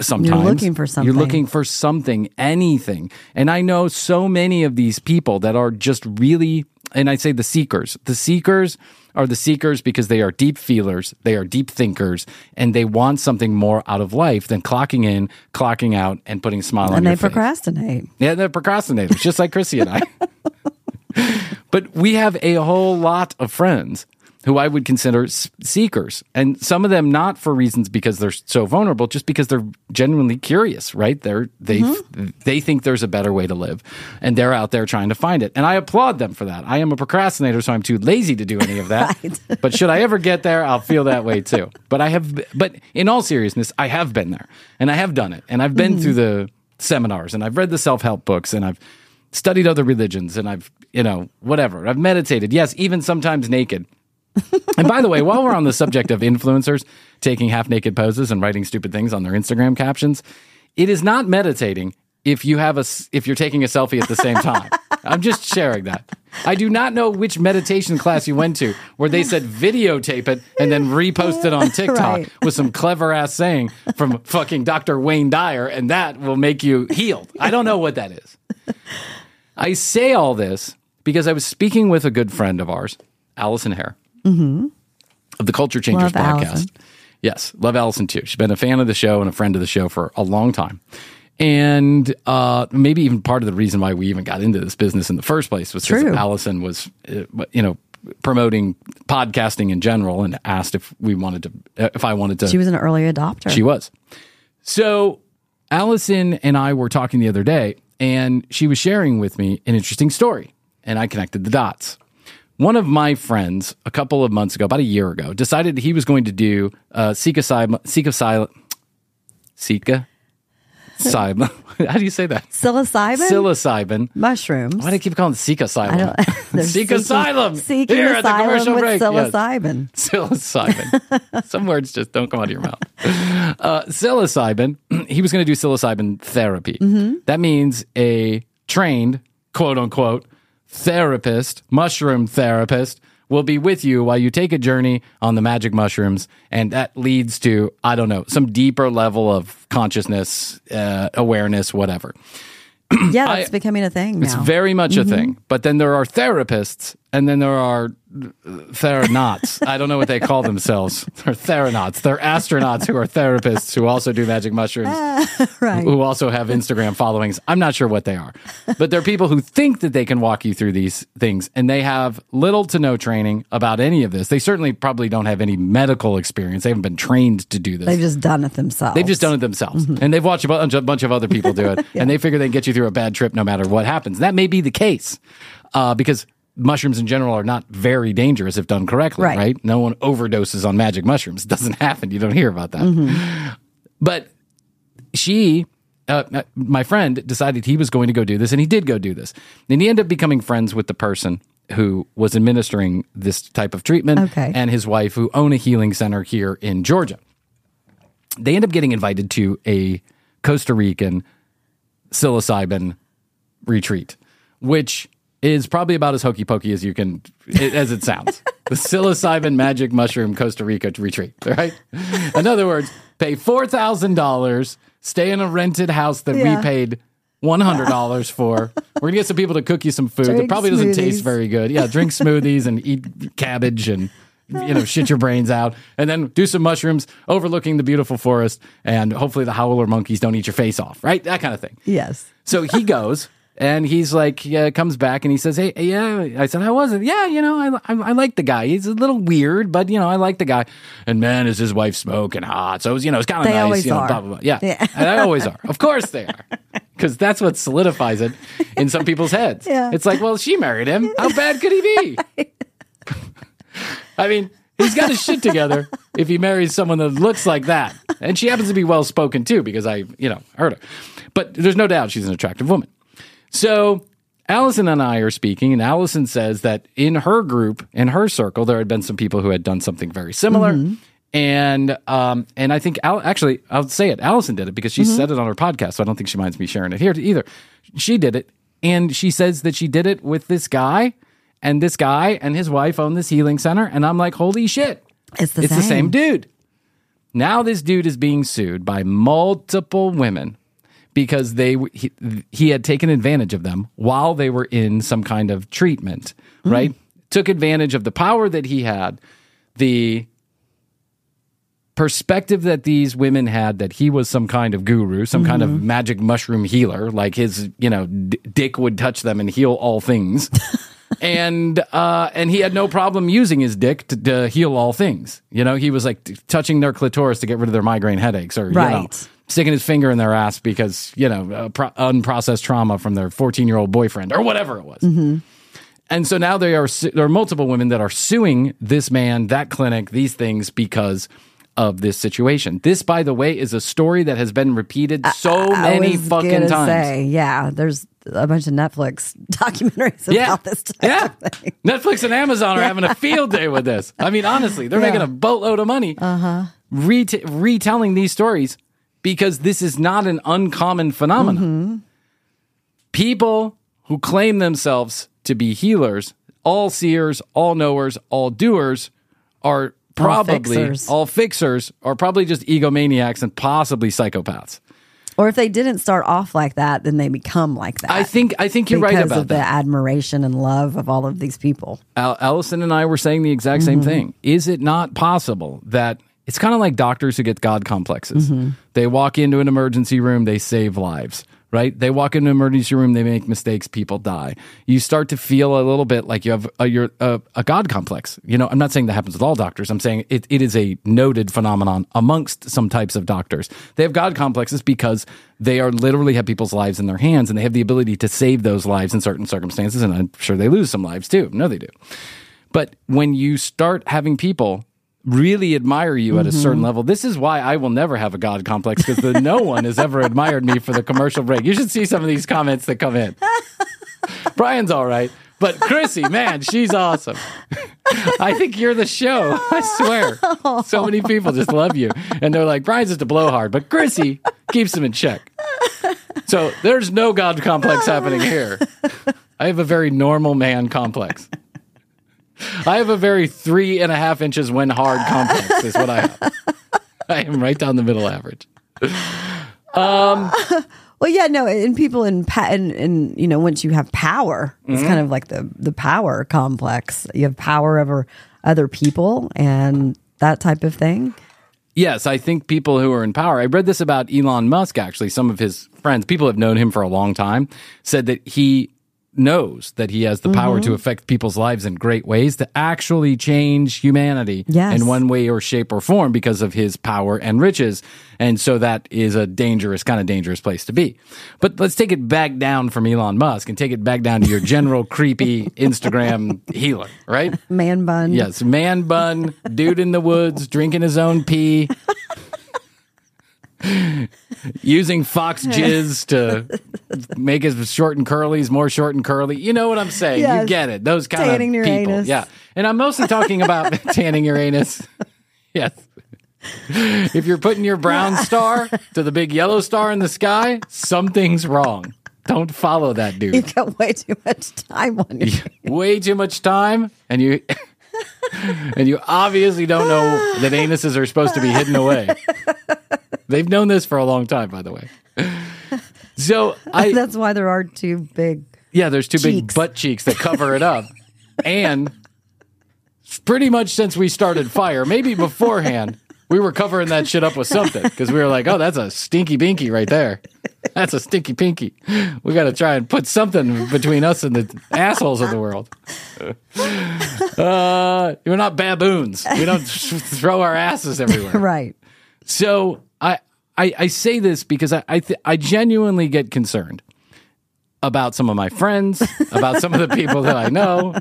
Sometimes you're looking for something. You're looking for something, anything. And I know so many of these people that are just really, and I say the seekers. The seekers are the seekers because they are deep feelers, they are deep thinkers, and they want something more out of life than clocking in, clocking out, and putting a smile on And they procrastinate. Yeah, they're procrastinators, just like Krissy and I. *laughs* but we have a whole lot of friends who I would consider seekers, and some of them not for reasons because they're so vulnerable, just because they're genuinely curious, right? They're they mm-hmm. they think there's a better way to live, and they're out there trying to find it, and I applaud them for that. I am a procrastinator, so I'm too lazy to do any of that. *laughs* *laughs* but should I ever get there, I'll feel that way too. *laughs* But I have, but in all seriousness, I have been there, and I have done it, and I've been mm-hmm. through the seminars, and I've read the self help books, and I've studied other religions, and I've you know whatever. I've meditated, yes, even sometimes naked. *laughs* and by the way, while we're on the subject of influencers taking half naked poses and writing stupid things on their Instagram captions, it is not meditating if you have a if you're taking a selfie at the same time. *laughs* I'm just sharing that. I do not know which meditation class you went to where they said videotape it and then repost it on *laughs* TikTok Right. with some clever ass saying from fucking Dr. Wayne Dyer and that will make you healed. I don't know what that is. I say all this because I was speaking with a good friend of ours, Allison Hare, of the Culture Changers Love podcast. Allison. Yes, love Allison too. She's been a fan of the show and a friend of the show for a long time. And uh, maybe even part of the reason why we even got into this business in the first place was because Allison was, uh, you know, promoting podcasting in general and asked if we wanted to, uh, if I wanted to. She was an early adopter. She was. So Allison and I were talking the other day, and she was sharing with me an interesting story, and I connected the dots. One of my friends, a couple of months ago, about a year ago, decided he was going to do uh, Sika Sika Sika Sika Sika. *laughs* How do you say that? Psilocybin? Psilocybin. Mushrooms. Why do I keep calling it I Asylum? don't, *laughs* they're Sika *laughs* seeking- Asylum. Seeking Here at the commercial break. Yes. psilocybin. psilocybin. Some words just don't come out of your mouth. Uh, psilocybin. *clears throat* He was going to do psilocybin therapy. That means a trained, quote unquote, therapist, mushroom therapist, will be with you while you take a journey on the magic mushrooms, and that leads to I don't know some deeper level of consciousness, uh, awareness, whatever. yeah, *clears throat* that's becoming a thing now. It's very much a thing. But then there are therapists, and then there are theranauts. I don't know what they call themselves. They're theranauts. They're astronauts who are therapists who also do magic mushrooms, *laughs* right. who also have Instagram followings. I'm not sure what they are. But they're people who think that they can walk you through these things, and they have little to no training about any of this. They certainly probably don't have any medical experience. They haven't been trained to do this. They've just done it themselves. They've just done it themselves. And they've watched a bunch, a bunch of other people do it. *laughs* And they figure they can get you through a bad trip no matter what happens. That may be the case uh, because mushrooms in general are not very dangerous if done correctly, Right. right? No one overdoses on magic mushrooms. It *laughs* doesn't happen. You don't hear about that. But she, uh, uh, my friend, decided he was going to go do this, and he did go do this. And he ended up becoming friends with the person who was administering this type of treatment Okay. and his wife, who own a healing center here in Georgia. They end up getting invited to a Costa Rican psilocybin retreat, which is probably about as hokey pokey as you can, as it sounds. *laughs* the psilocybin magic mushroom Costa Rica retreat, right? In other words, pay four thousand dollars, stay in a rented house that Yeah. we paid. One hundred dollars for. We're gonna get some people to cook you some food that Drink probably doesn't smoothies. taste very good. Yeah, drink smoothies and eat cabbage and you know shit your brains out, and then do some mushrooms overlooking the beautiful forest, and hopefully the howler monkeys don't eat your face off. Right, that kind of thing. Yes. So he goes and he's like, yeah, uh, comes back and he says, Hey, yeah. I said, How was it? Yeah, you know, I, I, I like the guy. He's a little weird, but, you know, I like the guy. And man, is his wife smoking hot. So it was, you know, it's kind of nice. always you know, are. blah, blah, blah. Yeah. Yeah. *laughs* And they always are. Of course they are. *laughs* Because that's what solidifies it in some people's heads. Yeah. It's like, well, she married him. How *laughs* bad could he be? I mean, he's got his shit together if he marries someone that looks like that. And she happens to be well spoken too, because I, you know, heard her. But there's no doubt she's an attractive woman. So Allison and I are speaking, and Allison says that in her group, in her circle, there had been some people who had done something very similar. And um, and I think Al- actually I'll say it. Allison did it because she said it on her podcast, so I don't think she minds me sharing it here either. She did it, and she says that she did it with this guy, and this guy and his wife own this healing center, and I'm like, holy shit, It's the it's the same. same dude. Now this dude is being sued by multiple women because they he, he had taken advantage of them while they were in some kind of treatment, right? Took advantage of the power that he had, the perspective that these women had that he was some kind of guru, some kind of magic mushroom healer, like his, you know, d- dick would touch them and heal all things. *laughs* and uh, and he had no problem using his dick to, to heal all things. You know, he was like t- touching their clitoris to get rid of their migraine headaches, or you know, Right. Sticking his finger in their ass because you know uh, pro- unprocessed trauma from their fourteen year old boyfriend or whatever it was. And so now they are su- there are multiple women that are suing this man, that clinic, these things because of this situation. This, by the way, is a story that has been repeated so I many was fucking times. Say, yeah, there's a bunch of Netflix *laughs* documentaries Yeah. about this type yeah. of thing. Netflix and Amazon are having a field day with this. I mean, honestly, they're *laughs* Yeah. making a boatload of money Uh-huh. rete- retelling these stories because this is not an uncommon phenomenon. Mm-hmm. People who claim themselves to be healers, all seers, all knowers, all doers, are probably fixers. all fixers, are probably just egomaniacs and possibly psychopaths. Or if they didn't start off like that, then they become like that. I think I think you're right because about of the admiration and love of all of these people. Al- Allison and I were saying the exact Mm-hmm. same thing. Is it not possible that it's kind of like doctors who get God complexes? Mm-hmm. They walk into an emergency room, they save lives, right? They walk into an emergency room, they make mistakes, people die. You start to feel a little bit like you have a, you're a, a God complex. You know, I'm not saying that happens with all doctors. I'm saying it, it is a noted phenomenon amongst some types of doctors. They have God complexes because they are literally have people's lives in their hands and they have the ability to save those lives in certain circumstances. And I'm sure they lose some lives too. No, they do. But when you start having people really admire you at a certain mm-hmm. level, this is why I will never have a God complex because no *laughs* one has ever admired me for the commercial break. You should see some of these comments that come in. *laughs* Bryan's all right. But Krissy, man, she's awesome. *laughs* I think you're the show. I swear. So many people just love you. And they're like, Bryan's just a blowhard, but Krissy keeps him in check. So there's no God complex happening here. I have a very normal man complex. I have a very three and a half inches when hard complex, is what I have. I am right down the middle average. Well, Well, yeah, no, and people in pa- and, and you know, once you have power, it's Mm-hmm. kind of like the the power complex. You have power over other people and that type of thing. Yes, I think people who are in power. I read this about Elon Musk, actually. Some of his friends, people have known him for a long time, said that he knows that he has the power Mm-hmm. to affect people's lives in great ways to actually change humanity Yes. in one way or shape or form because of his power and riches. And so that is a dangerous, kind of dangerous place to be. But let's take it back down from Elon Musk and take it back down to your general *laughs* creepy Instagram healer, right? Man bun. Yes, man bun, dude in the woods, drinking his own pee, *laughs* using fox jizz to make his short and curlies more short and curly. You know what I'm saying? You get it. Those kind Tanning of your people. anus. Yeah, and I'm mostly talking about *laughs* tanning your anus. *laughs* Yes. If you're putting your brown star to the big yellow star in the sky, something's wrong. Don't follow that dude You've got way too much time on you. way too much time and you and you obviously don't know that anuses are supposed to be hidden away they've known this for a long time by the way *laughs* so i That's why there are two big. yeah there's two big butt cheeks that cover it up and pretty much since we started fire maybe beforehand we were covering that shit up with something because we were like oh that's a stinky binky right there that's a stinky pinky we got to try and put something between us and the assholes of the world uh, we're not baboons. We don't *laughs* throw our asses everywhere. Right. So I, I, I say this because I, I, th- I genuinely get concerned about some of my friends, *laughs* about some of the people that I know.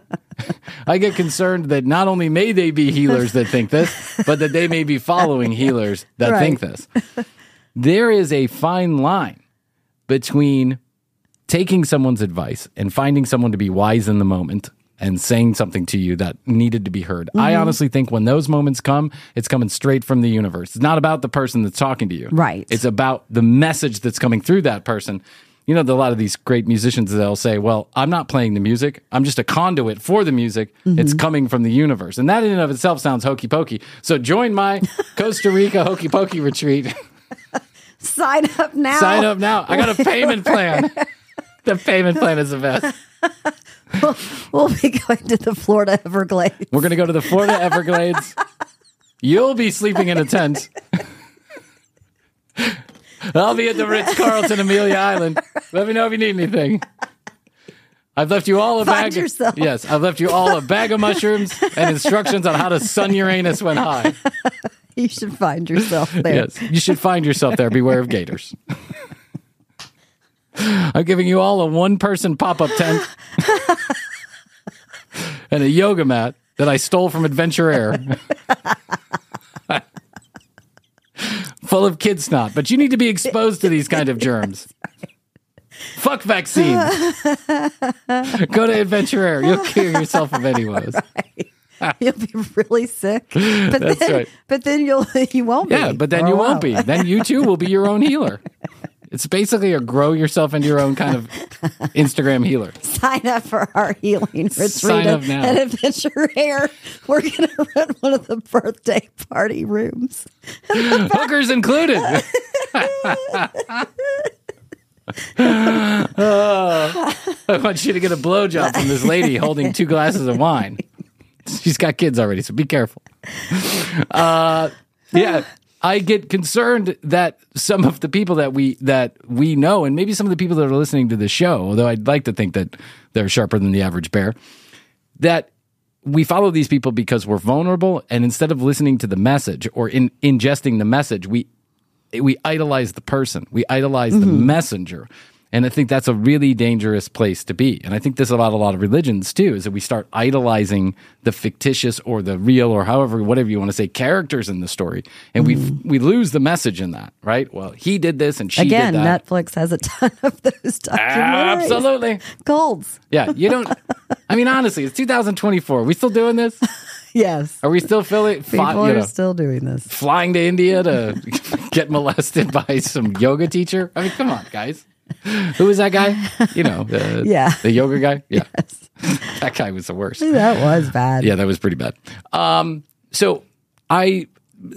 I get concerned that not only may they be healers that think this, but that they may be following healers that Right. think this. There is a fine line between taking someone's advice and finding someone to be wise in the moment and saying something to you that needed to be heard. I Mm-hmm. honestly think when those moments come, it's coming straight from the universe. It's not about the person that's talking to you. Right. It's about the message that's coming through that person. You know, a lot of these great musicians, they'll say, Well, I'm not playing the music. I'm just a conduit for the music. Mm-hmm. It's coming from the universe. And that in and of itself sounds hokey pokey. So join my *laughs* Costa Rica hokey pokey retreat. *laughs* Sign up now. Sign up now. I got a *laughs* payment plan. the payment plan is the best. *laughs* We'll be going to the Florida Everglades. We're going to go to the Florida Everglades. You'll be sleeping in a tent. *laughs* I'll be at the Ritz Carlton, Amelia Island. Let me know if you need anything. I've left you all a Find bag. yourself. Yes, I've left you all a bag of mushrooms and instructions on how to sun Uranus when high. *laughs* You should find yourself there. Yes, you should find yourself there. Beware of gators. *laughs* I'm giving you all a one person pop up tent *laughs* and a yoga mat that I stole from Adventure Air. *laughs* Full of kid snot, but you need to be exposed to these kind of germs. Fuck vaccines. Go to Adventure Air. You'll cure yourself of any woes. You'll be really sick. But That's then, right. But then you'll you won't be. Yeah, but then you oh, won't be. Then you too will be your own healer. It's basically a grow yourself into your own kind of *laughs* Instagram healer. Sign up for our healing retreat Sign up now. at *laughs* Adventure Air. We're going to run one of the birthday party rooms. *gasps* Hookers included. Oh, *laughs* I want you to get a blowjob from this lady holding two glasses of wine. She's got kids already, so be careful. Uh, yeah, I get concerned that some of the people that we that we know, and maybe some of the people that are listening to the show, although I'd like to think that they're sharper than the average bear, that we follow these people because we're vulnerable, and instead of listening to the message or in ingesting the message, we we idolize the person, we idolize the mm-hmm. messenger. And I think that's a really dangerous place to be. And I think this about a lot of religions too, is that we start idolizing the fictitious or the real or however, whatever you want to say, characters in the story. And we mm. we lose the message in that, right? Well, he did this and she Again, did that. Netflix has a ton of those documentaries. Absolutely. Golds. Yeah. You don't, I mean, honestly, it's 2024. we still doing this? *laughs* Yes. Are we still feeling, People are you know, still doing this. flying to India to *laughs* get molested by some yoga teacher? I mean, come on, guys. *laughs* Who was that guy? You know, the, *laughs* Yeah. the yoga guy. Yeah, *laughs* that guy was the worst. That was bad. Yeah, that was pretty bad. Um, so I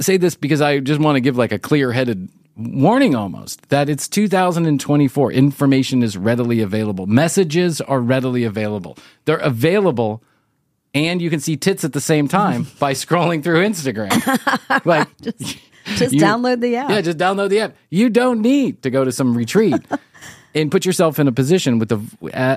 say this because I just want to give like a clear-headed warning almost that it's 2024. Information is readily available. Messages are readily available. They're available and you can see tits at the same time by scrolling through Instagram. like Just *laughs* you- download the app. Yeah, just download the app. You don't need to go to some retreat *laughs* and put yourself in a position with the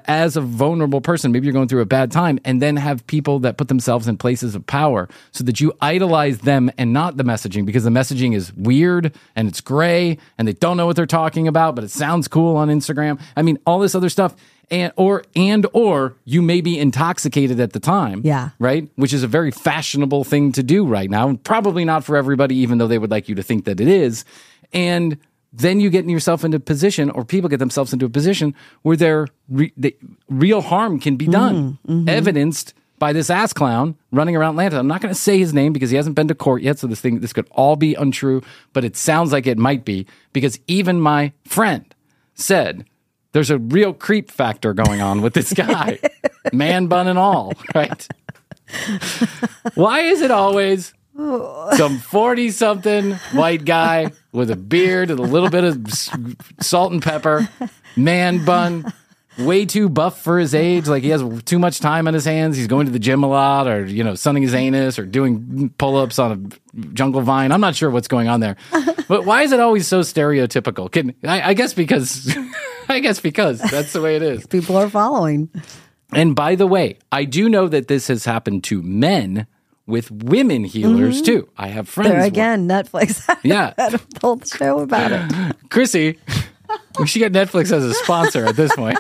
as a vulnerable person. Maybe you're going through a bad time, and then have people that put themselves in places of power, so that you idolize them and not the messaging, because the messaging is weird and it's gray, and they don't know what they're talking about, but it sounds cool on Instagram. I mean, all this other stuff. And or and or you may be intoxicated at the time Yeah. right? Which is a very fashionable thing to do right now, and probably not for everybody, even though they would like you to think that it is. And then you get yourself into a position, or people get themselves into a position where their re- they, real harm can be done, mm-hmm. Mm-hmm. evidenced by this ass clown running around Atlanta. I'm not going to say his name because he hasn't been to court yet, so this thing this could all be untrue, but it sounds like it might be because even my friend said there's a real creep factor going on with this guy, *laughs* man bun and all, right? Why is it always some 40 something white guy with a beard and a little bit of salt and pepper, man bun, way too buff for his age? Like he has too much time on his hands. He's going to the gym a lot or, you know, sunning his anus or doing pull ups on a jungle vine. I'm not sure what's going on there. *laughs* But why is it always so stereotypical? Can, I, I guess because. *laughs* I guess because that's the way it is. People are following. And by the way, I do know that this has happened to men with women healers mm-hmm. too. I have friends. There with- again, Netflix. *laughs* Yeah. had a whole show about it. Krissy, we should get Netflix as a sponsor at this point.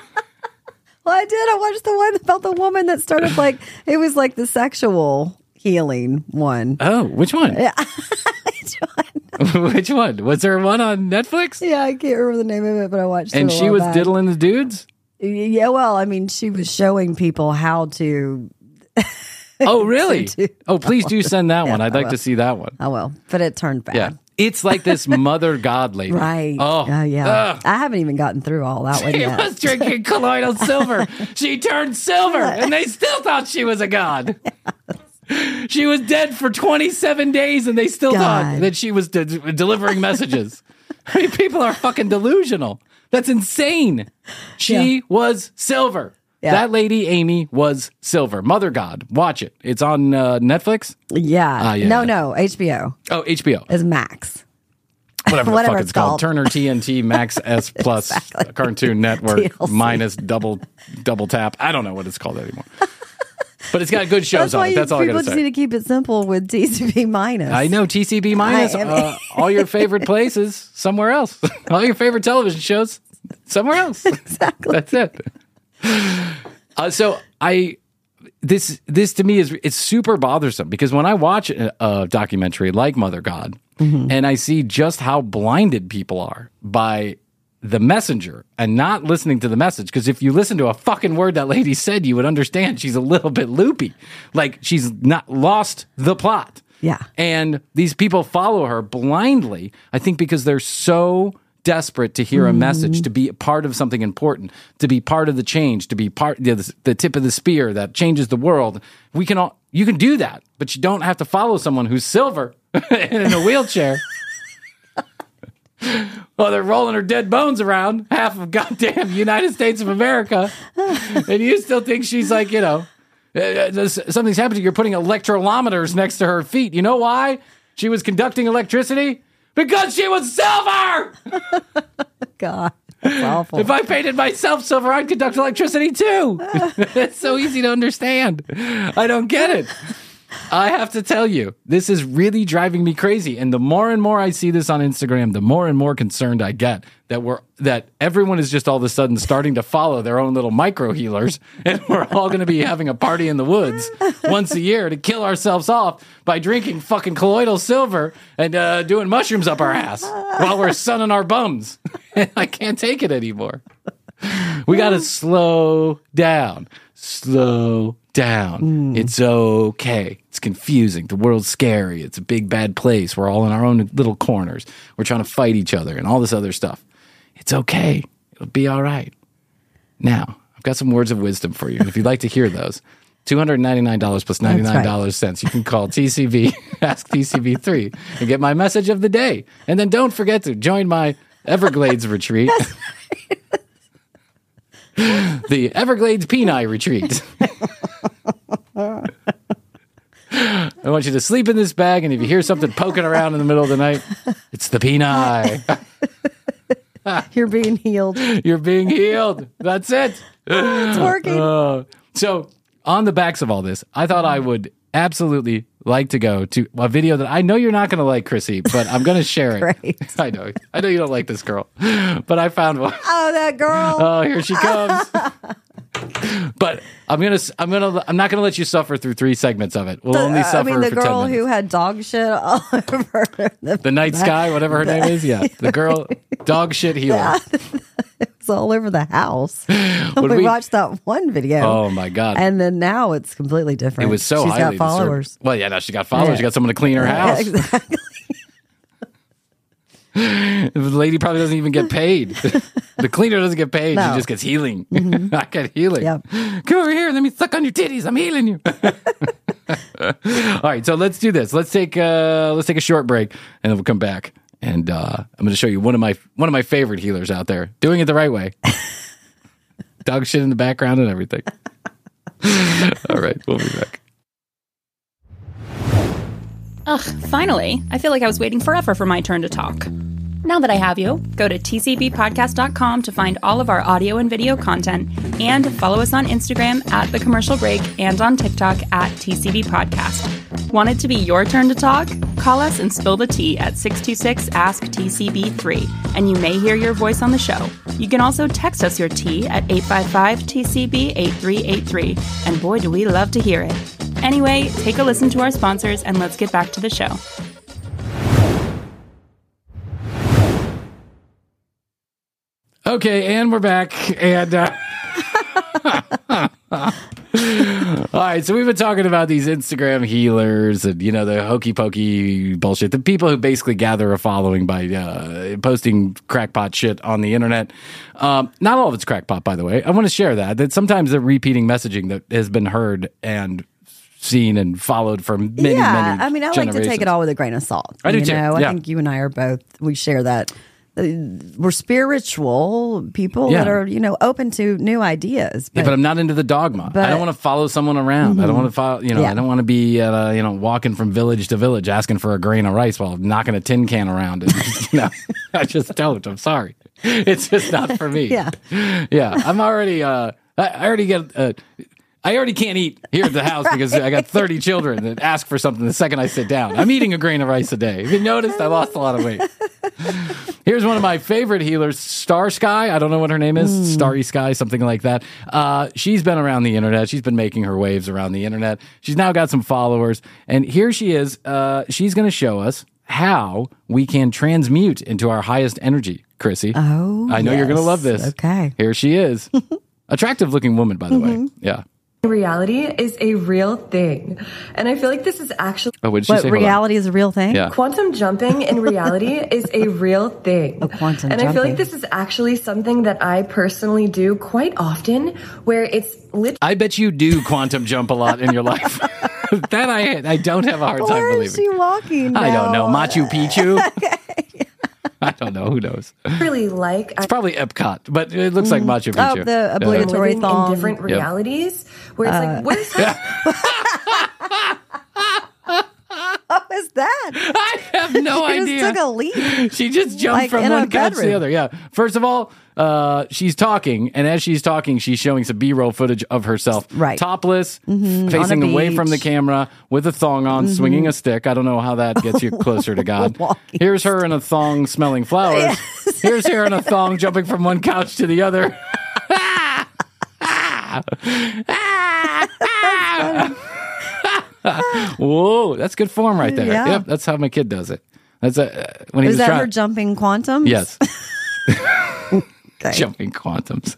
Well, I did. I watched the one about the woman that started like *sighs* it was like the sexual healing one. Oh, which one? Yeah. *laughs* *laughs* which one? Was there one on Netflix? Yeah, I can't remember the name of it, but I watched it. And a she was back. diddling the dudes? Yeah, well, I mean, she was showing people how to. Oh, really? *laughs* to- Oh, please do send that one. I'd I like to see that one. I will. but it turned bad. Yeah. It's like this *laughs* mother god lady. Right. Oh, Uh, yeah. ugh. I haven't even gotten through all that one She was drinking colloidal *laughs* silver. She turned silver, and they still thought she was a god. She was dead for 27 days, and they still thought that she was de- delivering messages. I mean, people are fucking delusional. That's insane. She Yeah. was silver. Yeah. That lady, Amy, was silver. Mother God. Watch it. It's on uh, Netflix. Yeah. Ah, yeah, no, no. HBO Oh, HBO. is Max. *laughs* Whatever, the fuck it's called. called. Turner TNT Max *laughs* S Plus Exactly. Cartoon Network *laughs* minus double double tap. I don't know what it's called anymore. But it's got good shows on it. That's all I people gotta just need to keep it simple with TCB minus. I know TCB minus uh, all your favorite places somewhere else. all your favorite television shows somewhere else. Exactly. That's it. Uh, so I this this to me is it's super bothersome because when I watch a, a documentary like Mother God and I see just how blinded people are by the messenger and not listening to the message because if you listen to a fucking word that lady said you would understand she's a little bit loopy. Like she's not lost the plot. Yeah. and these people follow her blindly, I think because they're so desperate to hear a message, to be a part of something important, to be part of the change, to be part the, the tip of the spear that changes the world. We can all you can do that, but you don't have to follow someone who's silver and *laughs* in a wheelchair. *laughs* Well, they're rolling her dead bones around half of goddamn United States of America, and you still think she's like, you know, uh, uh, something's happening. You're putting electrolometers next to her feet. You know why? She was conducting electricity because she was silver. *laughs* God, that's awful. If I painted myself silver, I'd conduct electricity too. *laughs* *laughs* it's so easy to understand. I don't get it. I have to tell you, this is really driving me crazy. And the more and more I see this on Instagram, the more and more concerned I get that we're that everyone is just all of a sudden starting to follow their own little micro healers, *laughs* and we're all going to be having a party in the woods once a year to kill ourselves off by drinking fucking colloidal silver and uh, doing mushrooms up our ass while we're sunning our bums. *laughs* I can't take it anymore. We got to *laughs* slow down. Slow down. Hmm. It's okay. It's confusing. The world's scary. It's a big bad place. We're all in our own little corners. We're trying to fight each other and all this other stuff. It's okay. It'll be all right. Now, I've got some words of wisdom for you. If you'd like to hear those, $299 plus That's right. $99 cents. You can call TCB, *laughs* ask TCB3 and get my message of the day. And then don't forget to join my Everglades *laughs* retreat. *laughs* the Everglades Peni retreat. I want you to sleep in this bag, and if you hear something poking around in the middle of the night, it's the peni. *laughs* You're being healed. You're being healed. That's it. It's working. Uh, so, on the backs of all this, I thought I would absolutely like to go to a video that I know you're not going to like, Krissy, but I'm going *laughs* to share it. *laughs* I know. I know you don't like this girl, but I found one. Oh, that girl. *laughs* Oh, here she comes. but I'm gonna, I'm gonna, I'm not gonna let you suffer through three segments of it. We'll The- only uh, suffer I mean, the girl 10 who had dog shit all over the, the night sky, whatever her name is, yeah, the girl, dog shit healer. It's all over the house. *laughs* *laughs* We, we- watched that one video. Oh my god! And then now it's completely different. it was so She's highly got followers. disturbed. Well, yeah, now she got followers. Yeah. She got someone to clean her *laughs* Yeah, house. exactly. the lady probably doesn't even get paid. the cleaner doesn't get paid. No. Mm-hmm. She just gets healing. I get healing. Yep. Come over here. Let me suck on your titties. I'm healing you. All right, so let's do this. Let's take uh let's take a short break and then we'll come back. And uh I'm gonna show you one of my one of my favorite healers out there doing it the right way. *laughs* Dog shit in the background and everything. *laughs* All right, we'll be back. Ugh, finally. I feel like I was waiting forever for my turn to talk. Now that I have you, go to tcbpodcast.com to find all of our audio and video content and follow us on Instagram at The Commercial Break and on TikTok at TCB Podcast. Want it to be your turn to talk? Call us and spill the tea at 626 Ask TCB3 and you may hear your voice on the show. You can also text us your tea at 855 TCB 8383 and boy, do we love to hear it. Anyway, take a listen to our sponsors and let's get back to the show. Okay, and we're back. And uh, *laughs* *laughs* all right, so we've been talking about these Instagram healers and you know the hokey pokey bullshit. The people who basically gather a following by uh, posting crackpot shit on the internet. Um, not all of it's crackpot, by the way. I want to share that. That sometimes the repeating messaging that has been heard and seen and followed for many, yeah, many. I mean, I like to take it all with a grain of salt. I do you too, Know? yeah. I think you and I are both. We share that. Uh, We're spiritual people that are, you know, open to new ideas. Yeah, but I'm not into the dogma. I don't want to follow someone around. I don't want to follow, you know, Yeah. I don't want to be, uh, you know, walking from village to village asking for a grain of rice while knocking a tin can around. And, *laughs* you know, I just don't. I'm sorry. It's just not for me. *laughs* Yeah. Yeah. I'm already, uh, I I already get, uh, I already can't eat here at the house because I got 30 *laughs* children that ask for something the second I sit down. I'm eating a grain of rice a day. Have you noticed? I lost a lot of weight. Here's one of my favorite healers, Star Sky. I don't know what her name is, Starry Sky, something like that. Uh, she's been around the internet. She's been making her waves around the internet. She's now got some followers, and here she is. Uh, she's going to show us how we can transmute into our highest energy. Krissy, Oh, I know you're going to love this. Okay. here she is. *laughs* Attractive looking woman, by the way. Yeah. Reality is a real thing. And I feel like this is actually Oh, what did she What say? Hold on. reality is a real thing? Yeah. quantum jumping in reality *laughs* is a real thing. Oh, quantum and I feel jumping. like this is actually something that I personally do quite often where it's literally I bet you do quantum jump a lot in your life. *laughs* that I I don't have a hard time Where is believing. she walking? I don't know. Machu Picchu. *laughs* *laughs* I don't know. Who knows? Really like It's probably Epcot, but it looks like mm-hmm. Machu Picchu. Oh, Picchu. the I'm obligatory living in thong. different realities where it's like, uh, where's *laughs* *laughs* What was that? I have no She idea. just took a leap. she just jumped Like from one couch to the other. Yeah. First of all, uh, she's talking, and as she's talking, she's showing some B-roll footage of herself, Right. topless, On facing away from the. Mm-hmm. camera with a thong on, swinging a stick. I don't know how that gets you *laughs* closer to God. Here's her in a thong, smelling flowers. *laughs* Here's her in a thong, jumping from one couch to the other. *laughs* Whoa, that's good form right there. Yeah. Yep, that's how my kid does it. That's a, uh, when he Is was that trying. her jumping quantum? Yes, Okay. jumping quantums.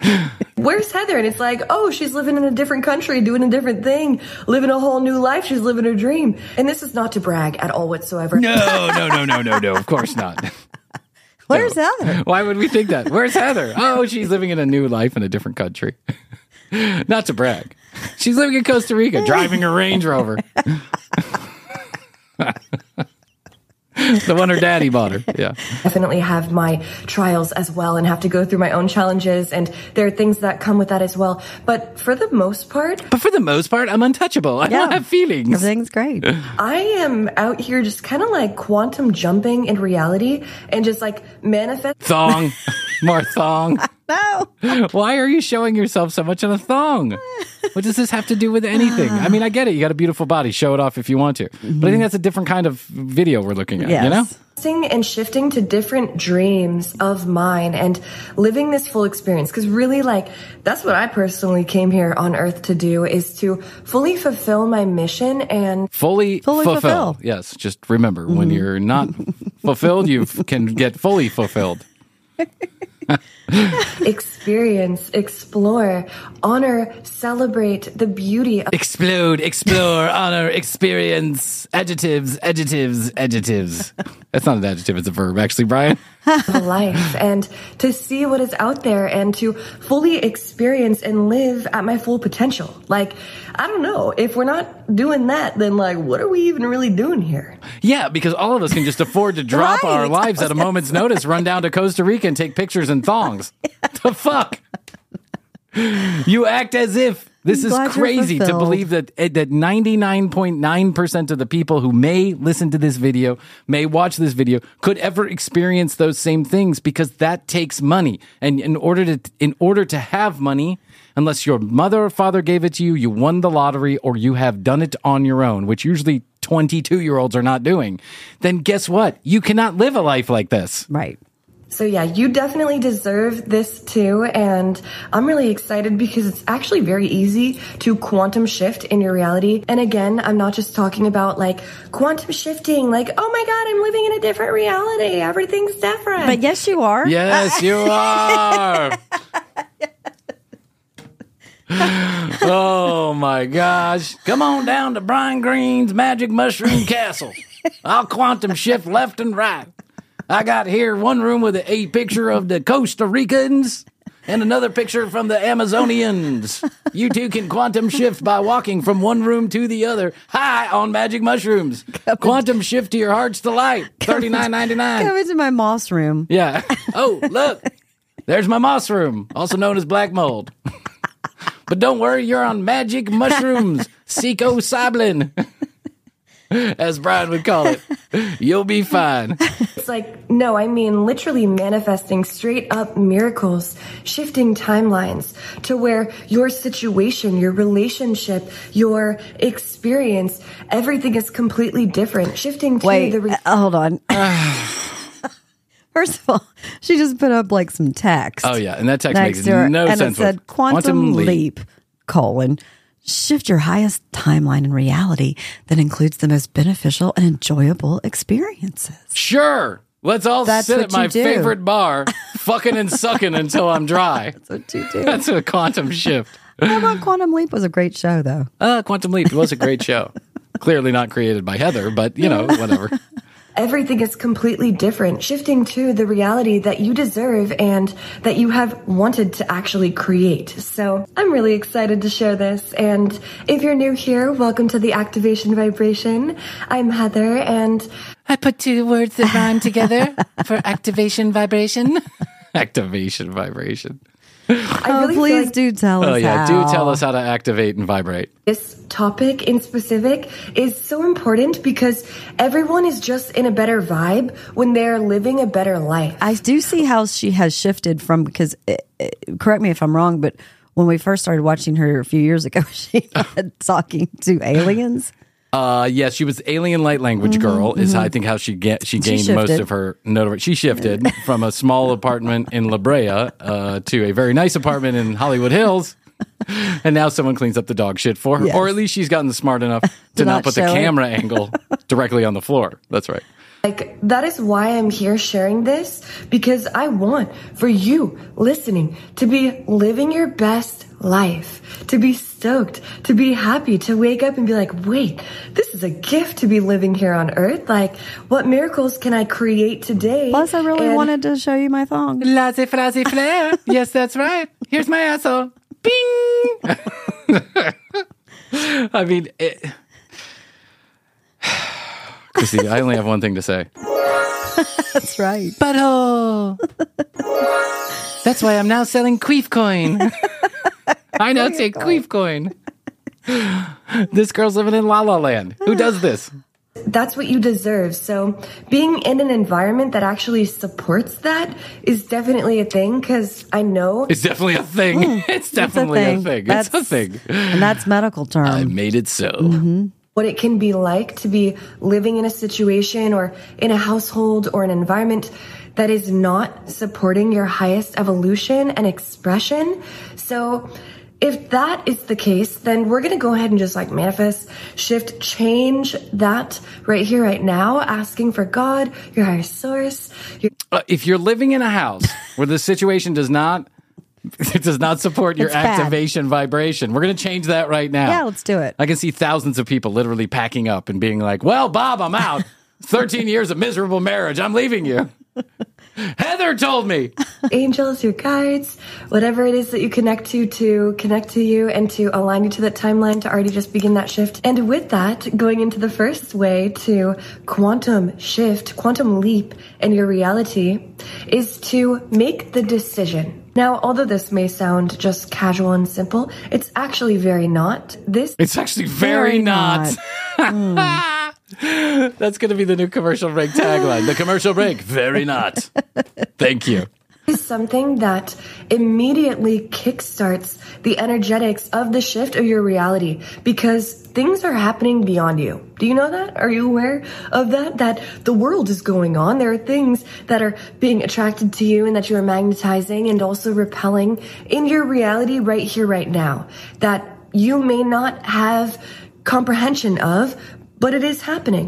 *laughs* where's Heather? And it's like, oh, she's living in a different country, doing a different thing, living a whole new life. She's living her dream. And this is not to brag at all whatsoever. No, no, *laughs* no, no, no, no. Of course not. *laughs* Where's Heather? Why would we think that? Where's Heather? Oh, she's living in a new life in a different country. not to brag. She's living in Costa Rica, driving a Range Rover. *laughs* the one her daddy bought her. Yeah. definitely have my trials as well and have to go through my own challenges and there are things that come with that as well but for the most part But for the most part, I'm untouchable. I Yeah. don't have feelings. Everything's great. *laughs* i am out here just kind of like quantum jumping in reality and just like manifest Thong. More thong. *laughs* No. *laughs* Why are you showing yourself so much in a thong? What does this have to do with anything? I mean, I get it. You got a beautiful body. Show it off if you want to. But I think that's a different kind of video we're looking at, Yes. you know? and shifting to different dreams of mine and living this full experience because really like that's what i personally came here on earth to do is to fully fulfill my mission and Fully, Fully fulfill. fulfill. Yes. Just remember, when mm-hmm. you're not fulfilled, you can get fully fulfilled. *laughs* *laughs* experience explore honor celebrate the beauty of Explode, explore, *laughs* honor, experience, adjectives, adjectives, adjectives. That's not an adjective, it's a verb, actually, Bryan. *laughs* life and to see what is out there and to fully experience and live at my full potential. Like, I don't know. If we're not doing that, then like, what are we even really doing here? Yeah, because all of us can just afford to drop *laughs* our lives at a moment's *laughs* notice, run down to Costa Rica and take pictures in thongs. the fuck? You act as if this I'm is crazy to believe that eh, that 99.9% of the people who may listen to this video, may watch this video, could ever experience those same things because that takes money. And in order to in order to have money, unless your mother or father gave it to you, you won the lottery or you have done it on your own, which usually 22 year olds are not doing, then guess what? You cannot live a life like this. Right. So yeah, you definitely deserve this too. And I'm really excited because it's actually very easy to quantum shift in your reality. And again, I'm not just talking about like quantum shifting, like, oh my God, I'm living in a different reality. Everything's different. But yes, you are. Yes, you *laughs* are. oh my gosh. Come on down to Bryan Green's Magic Mushroom Castle. I'll quantum shift left and right. I got here one room with a, picture of the Costa Ricans and another picture from the Amazonians. You two can quantum shift by walking from one room to the other. Hi on magic mushrooms. Quantum shift to your heart's delight. Thirty nine ninety nine. Come into my moss room. Yeah. Oh, look. There's my moss room, also known as black mold. but don't worry, you're on magic mushrooms, psilocybin, as Bryan would call it. You'll be fine. It's like, no, I mean literally manifesting straight up miracles, shifting timelines to where your situation, your relationship, your experience, everything is completely different. Shifting to Wait, the re- uh, hold on. *sighs* First of all, she just put up like some text. Oh, yeah. And that text makes to her, no and sense. it said with- quantum, leap. colon shift your highest timeline in reality that includes the most beneficial and enjoyable experiences. Sure. Let's all That's sit at my do. favorite bar, fucking and sucking until I'm dry. *laughs* That's what you do. That's a quantum shift. I thought Quantum Leap was a great show, though. Uh, Quantum Leap was a great show. *laughs* Clearly not created by Heather, but you know, whatever. *laughs* everything is completely different, shifting to the reality that you deserve and that you have wanted to actually create. So I'm really excited to share this. And if you're new here, welcome to the Activation Vibration. I'm Heather and I put two words that rhyme together for *laughs* activation vibration. activation vibration. I Oh, really feel please like do tell us. Oh yeah, how. do tell us how to activate and vibrate. this topic in specific is so important because everyone is just in a better vibe when they're living a better life. I do see how she has shifted from because, uh, uh, correct me if I'm wrong, but when we first started watching her a few years ago, *laughs* she had talking to aliens. Uh yes, she was alien light language girl is I think how she get she gained most shifted. of her notoriety. She shifted from a small apartment in La Brea uh, to a very nice apartment in Hollywood Hills. And now someone cleans up the dog shit for her. Yes. Or at least she's gotten smart enough *laughs* to not, not put the show it. camera angle directly on the floor. That's right. Like, that is why I'm here sharing this because I want for you listening to be living your best life, to be stoked, to be happy, to wake up and be like, wait, this is a gift to be living here on earth. Like, what miracles can I create today? Plus, I really And- wanted to show you my thong. Laissez frasez flair. *laughs* yes, that's right. Here's my asshole. Bing. *laughs* I mean, it... *sighs* Krissy, I only have one thing to say. *laughs* That's right. Butthole. That's why I'm now selling Queef coin. I now take Queef coin. *gasps* this girl's living in La La Land. Who does this? That's what you deserve. So being in an environment that actually supports that is definitely a thing because I know It's definitely a thing. *laughs* It's definitely a thing. It's a thing. And that's medical term. I made it so. Mm-hmm. what it can be like to be living in a situation or in a household or an environment that is not supporting your highest evolution and expression. So if that is the case, then we're going to go ahead and just like manifest, shift, change that right here, right now, asking for God, your higher source, your Uh, if you're living in a house where the situation does not it *laughs* does not support your It's bad. activation vibration, we're going to change that right now. Yeah, let's do it. I can see thousands of people literally packing up and being like, "Well, Bob, I'm out. *laughs* 13 years of miserable marriage. I'm leaving you." Heather told me. *laughs* angels, your guides, whatever it is that you connect to to connect to you and to align you to that timeline to already just begin that shift. And with that, going into the first way to quantum shift, quantum leap in your reality is to make the decision. Now, although this may sound just casual and simple, it's actually very not. This It's actually very, Very not. *laughs* Hmm. *laughs* That's going to be the new commercial break tagline. The commercial break, very not. Thank you. is something that immediately kickstarts the energetics of the shift of your reality because things are happening beyond you. Do you know that? Are you aware of that? That the world is going on. There are things that are being attracted to you and that you are magnetizing and also repelling in your reality right here, right now that you may not have comprehension of, but it is happening.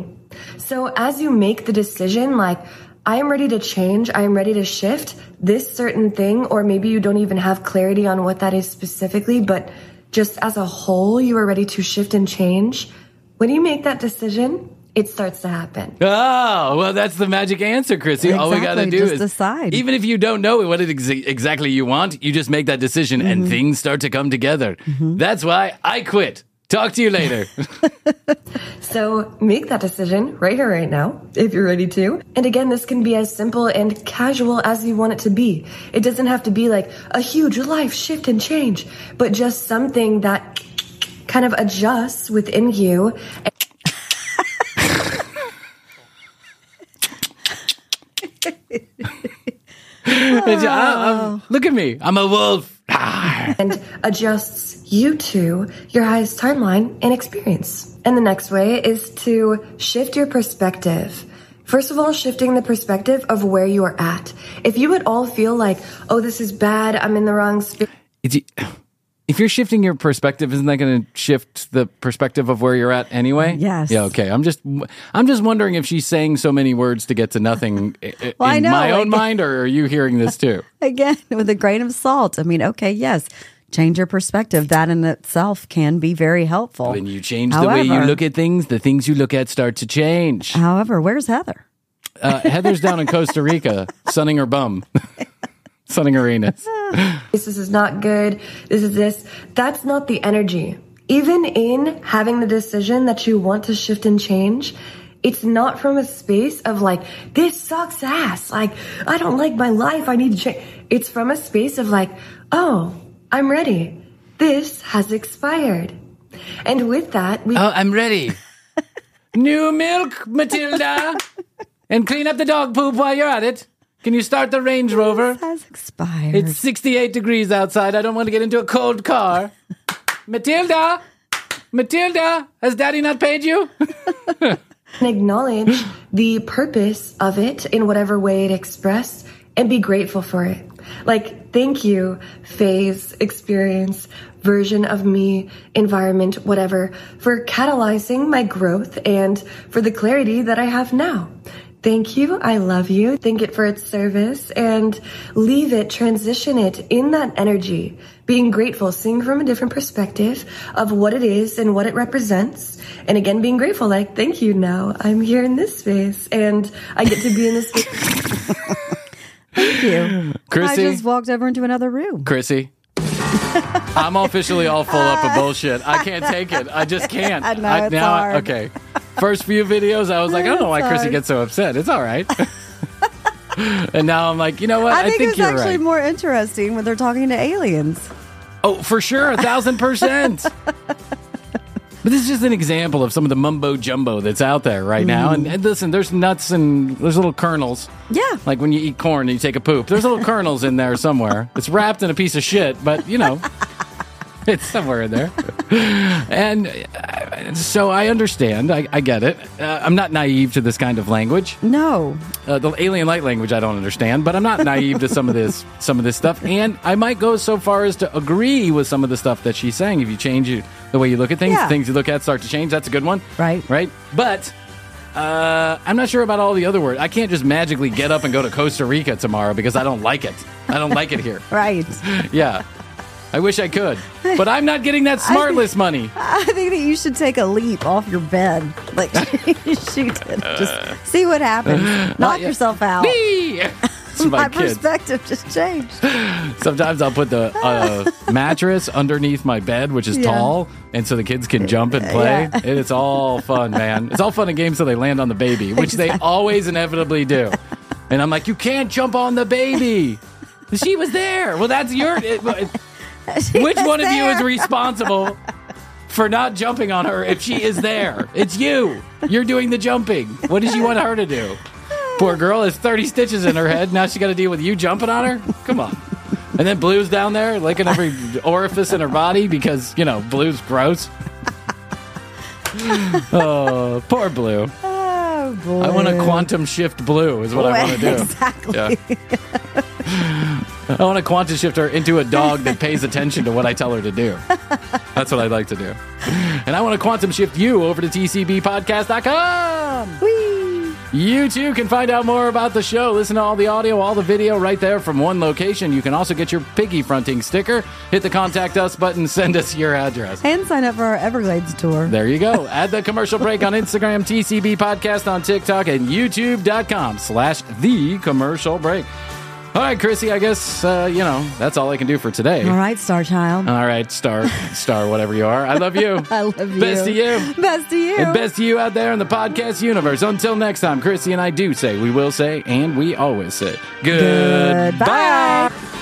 So as you make the decision, like, I am ready to change, I am ready to shift this certain thing, or maybe you don't even have clarity on what that is specifically, but just as a whole, you are ready to shift and change. When you make that decision, it starts to happen. Oh, well, that's the magic answer, Krissy. All we got to do just is decide. Even if you don't know what it ex- exactly you want, you just make that decision Mm-hmm. and things start to come together. That's why I quit. Talk to you later. *laughs* So make that decision right here, right now, if you're ready to. And again, this can be as simple and casual as you want it to be. It doesn't have to be like a huge life shift and change, but just something that kind of adjusts within you *laughs* I- I'm- uh, uh, look at me. I'm a wolf. And adjusts you to your highest timeline and experience. And the next way is to shift your perspective. First of all, shifting the perspective of where you are at. If you at all feel like, oh, this is bad, I'm in the wrong space. If you're shifting your perspective, isn't that going to shift the perspective of where you're at anyway? Yes. Yeah. Okay. I'm just, I'm just wondering if she's saying so many words to get to nothing *laughs* Well, I in know, my own mind, or are you hearing this too? *laughs* Again, with a grain of salt. I mean, okay, yes, change your perspective. That in itself can be very helpful. When you change the way you look at things, the things you look at start to change. However, where's Heather? Uh, Heather's down in Costa Rica, *laughs* sunning her bum, sunning her anus. *laughs* This is not good. This is this. That's not the energy. Even in having the decision that you want to shift and change, it's not from a space of like, this sucks ass. Like, I don't like my life. I need to change. It's from a space of like, oh, I'm ready. This has expired. And with that, we Oh, I'm ready. *laughs* New milk, Matilda. *laughs* and clean up the dog poop while you're at it. Can you start the Range Rover? Has expired. It's 68 degrees outside. I don't want to get into a cold car. *laughs* Matilda! Matilda! Has daddy not paid you? *laughs* and acknowledge the purpose of it in whatever way it expressed and be grateful for it. Like, thank you, phase, experience, version of me, environment, whatever, for catalyzing my growth and for the clarity that I have now. Thank you. I love you. Thank it for its service and leave it, transition it in that energy, being grateful, seeing from a different perspective of what it is and what it represents. And again, being grateful, like, thank you now. I'm here in this space and I get to be in this space. *laughs* Thank you. Krissy. I just walked over into another room. Krissy, I'm officially all full up of *laughs* bullshit. I can't take it. I just can't. *laughs* I know, it's now, hard. okay. First few videos, I was like, I don't know why It's Krissy gets so upset. It's all right. *laughs* and now I'm like, you know what? I think, it's you're actually right. more interesting when they're talking to aliens. Oh, for sure, a thousand percent. *laughs* But this is just an example of some of the mumbo jumbo that's out there right now. And, and listen, there's nuts and there's little kernels. Yeah. Like when you eat corn and you take a poop, there's little kernels in there somewhere. It's wrapped in a piece of shit, but you know, *laughs* it's somewhere in there. And uh, so I understand. I, I get it. Uh, I'm not naive to this kind of language. No. Uh, the alien light language I don't understand, but I'm not naive to some of this some of this stuff. And I might go so far as to agree with some of the stuff that she's saying. If you change you, the way you look at things, Yeah. things you look at start to change. That's a good one, Right. right? But uh, I'm not sure about all the other words. I can't just magically get up and go to Costa Rica tomorrow because I don't like it. I don't like it here. *laughs* Right. *laughs* Yeah. I wish I could, but I'm not getting that *laughs* smartless money. I think that you should take a leap off your bed. Like *laughs* she did. Just see what happens. *sighs* Knock yourself out. *laughs* My my perspective just changed. *sighs* Sometimes I'll put the uh, mattress underneath my bed, which is Yeah. tall, and so the kids can jump and play. Yeah. And it's all fun, man. It's all fun and games till they land on the baby, which they always inevitably do. And I'm like, you can't jump on the baby. She was there. Well, that's your. It, She which one of you is responsible for not jumping on her if she is there? It's you. You're doing the jumping. What does she want her to do? Poor girl has 30 stitches in her head. Now she got to deal with you jumping on her? Come on. And then Blue's down there licking every orifice in her body because, you know, Blue's gross. *laughs* oh, poor Blue. Oh boy. I want to quantum shift Blue, is what I want to do. *laughs* Exactly. Yeah. *laughs* I want to quantum shift her into a dog that pays attention to what I tell her to do. That's what I'd like to do. And I want to quantum shift you over to tcbpodcast.com. Whee! You too can find out more about the show. Listen to all the audio, all the video right there from one location. You can also get your piggy fronting sticker. Hit the contact us button, send us your address. And sign up for our Everglades tour. There you go. Add the commercial break on Instagram, TCB Podcast on TikTok, and YouTube.com slash the commercial break. All right, Krissy, I guess, uh, you know, that's all I can do for today. All right, Star Child. All right, star, star, whatever you are. I love you. *laughs* I love you. Best to you. Best to you. And best to you out there in the podcast universe. Until next time, Krissy and I do say, we will say, and we always say, goodbye. Goodbye.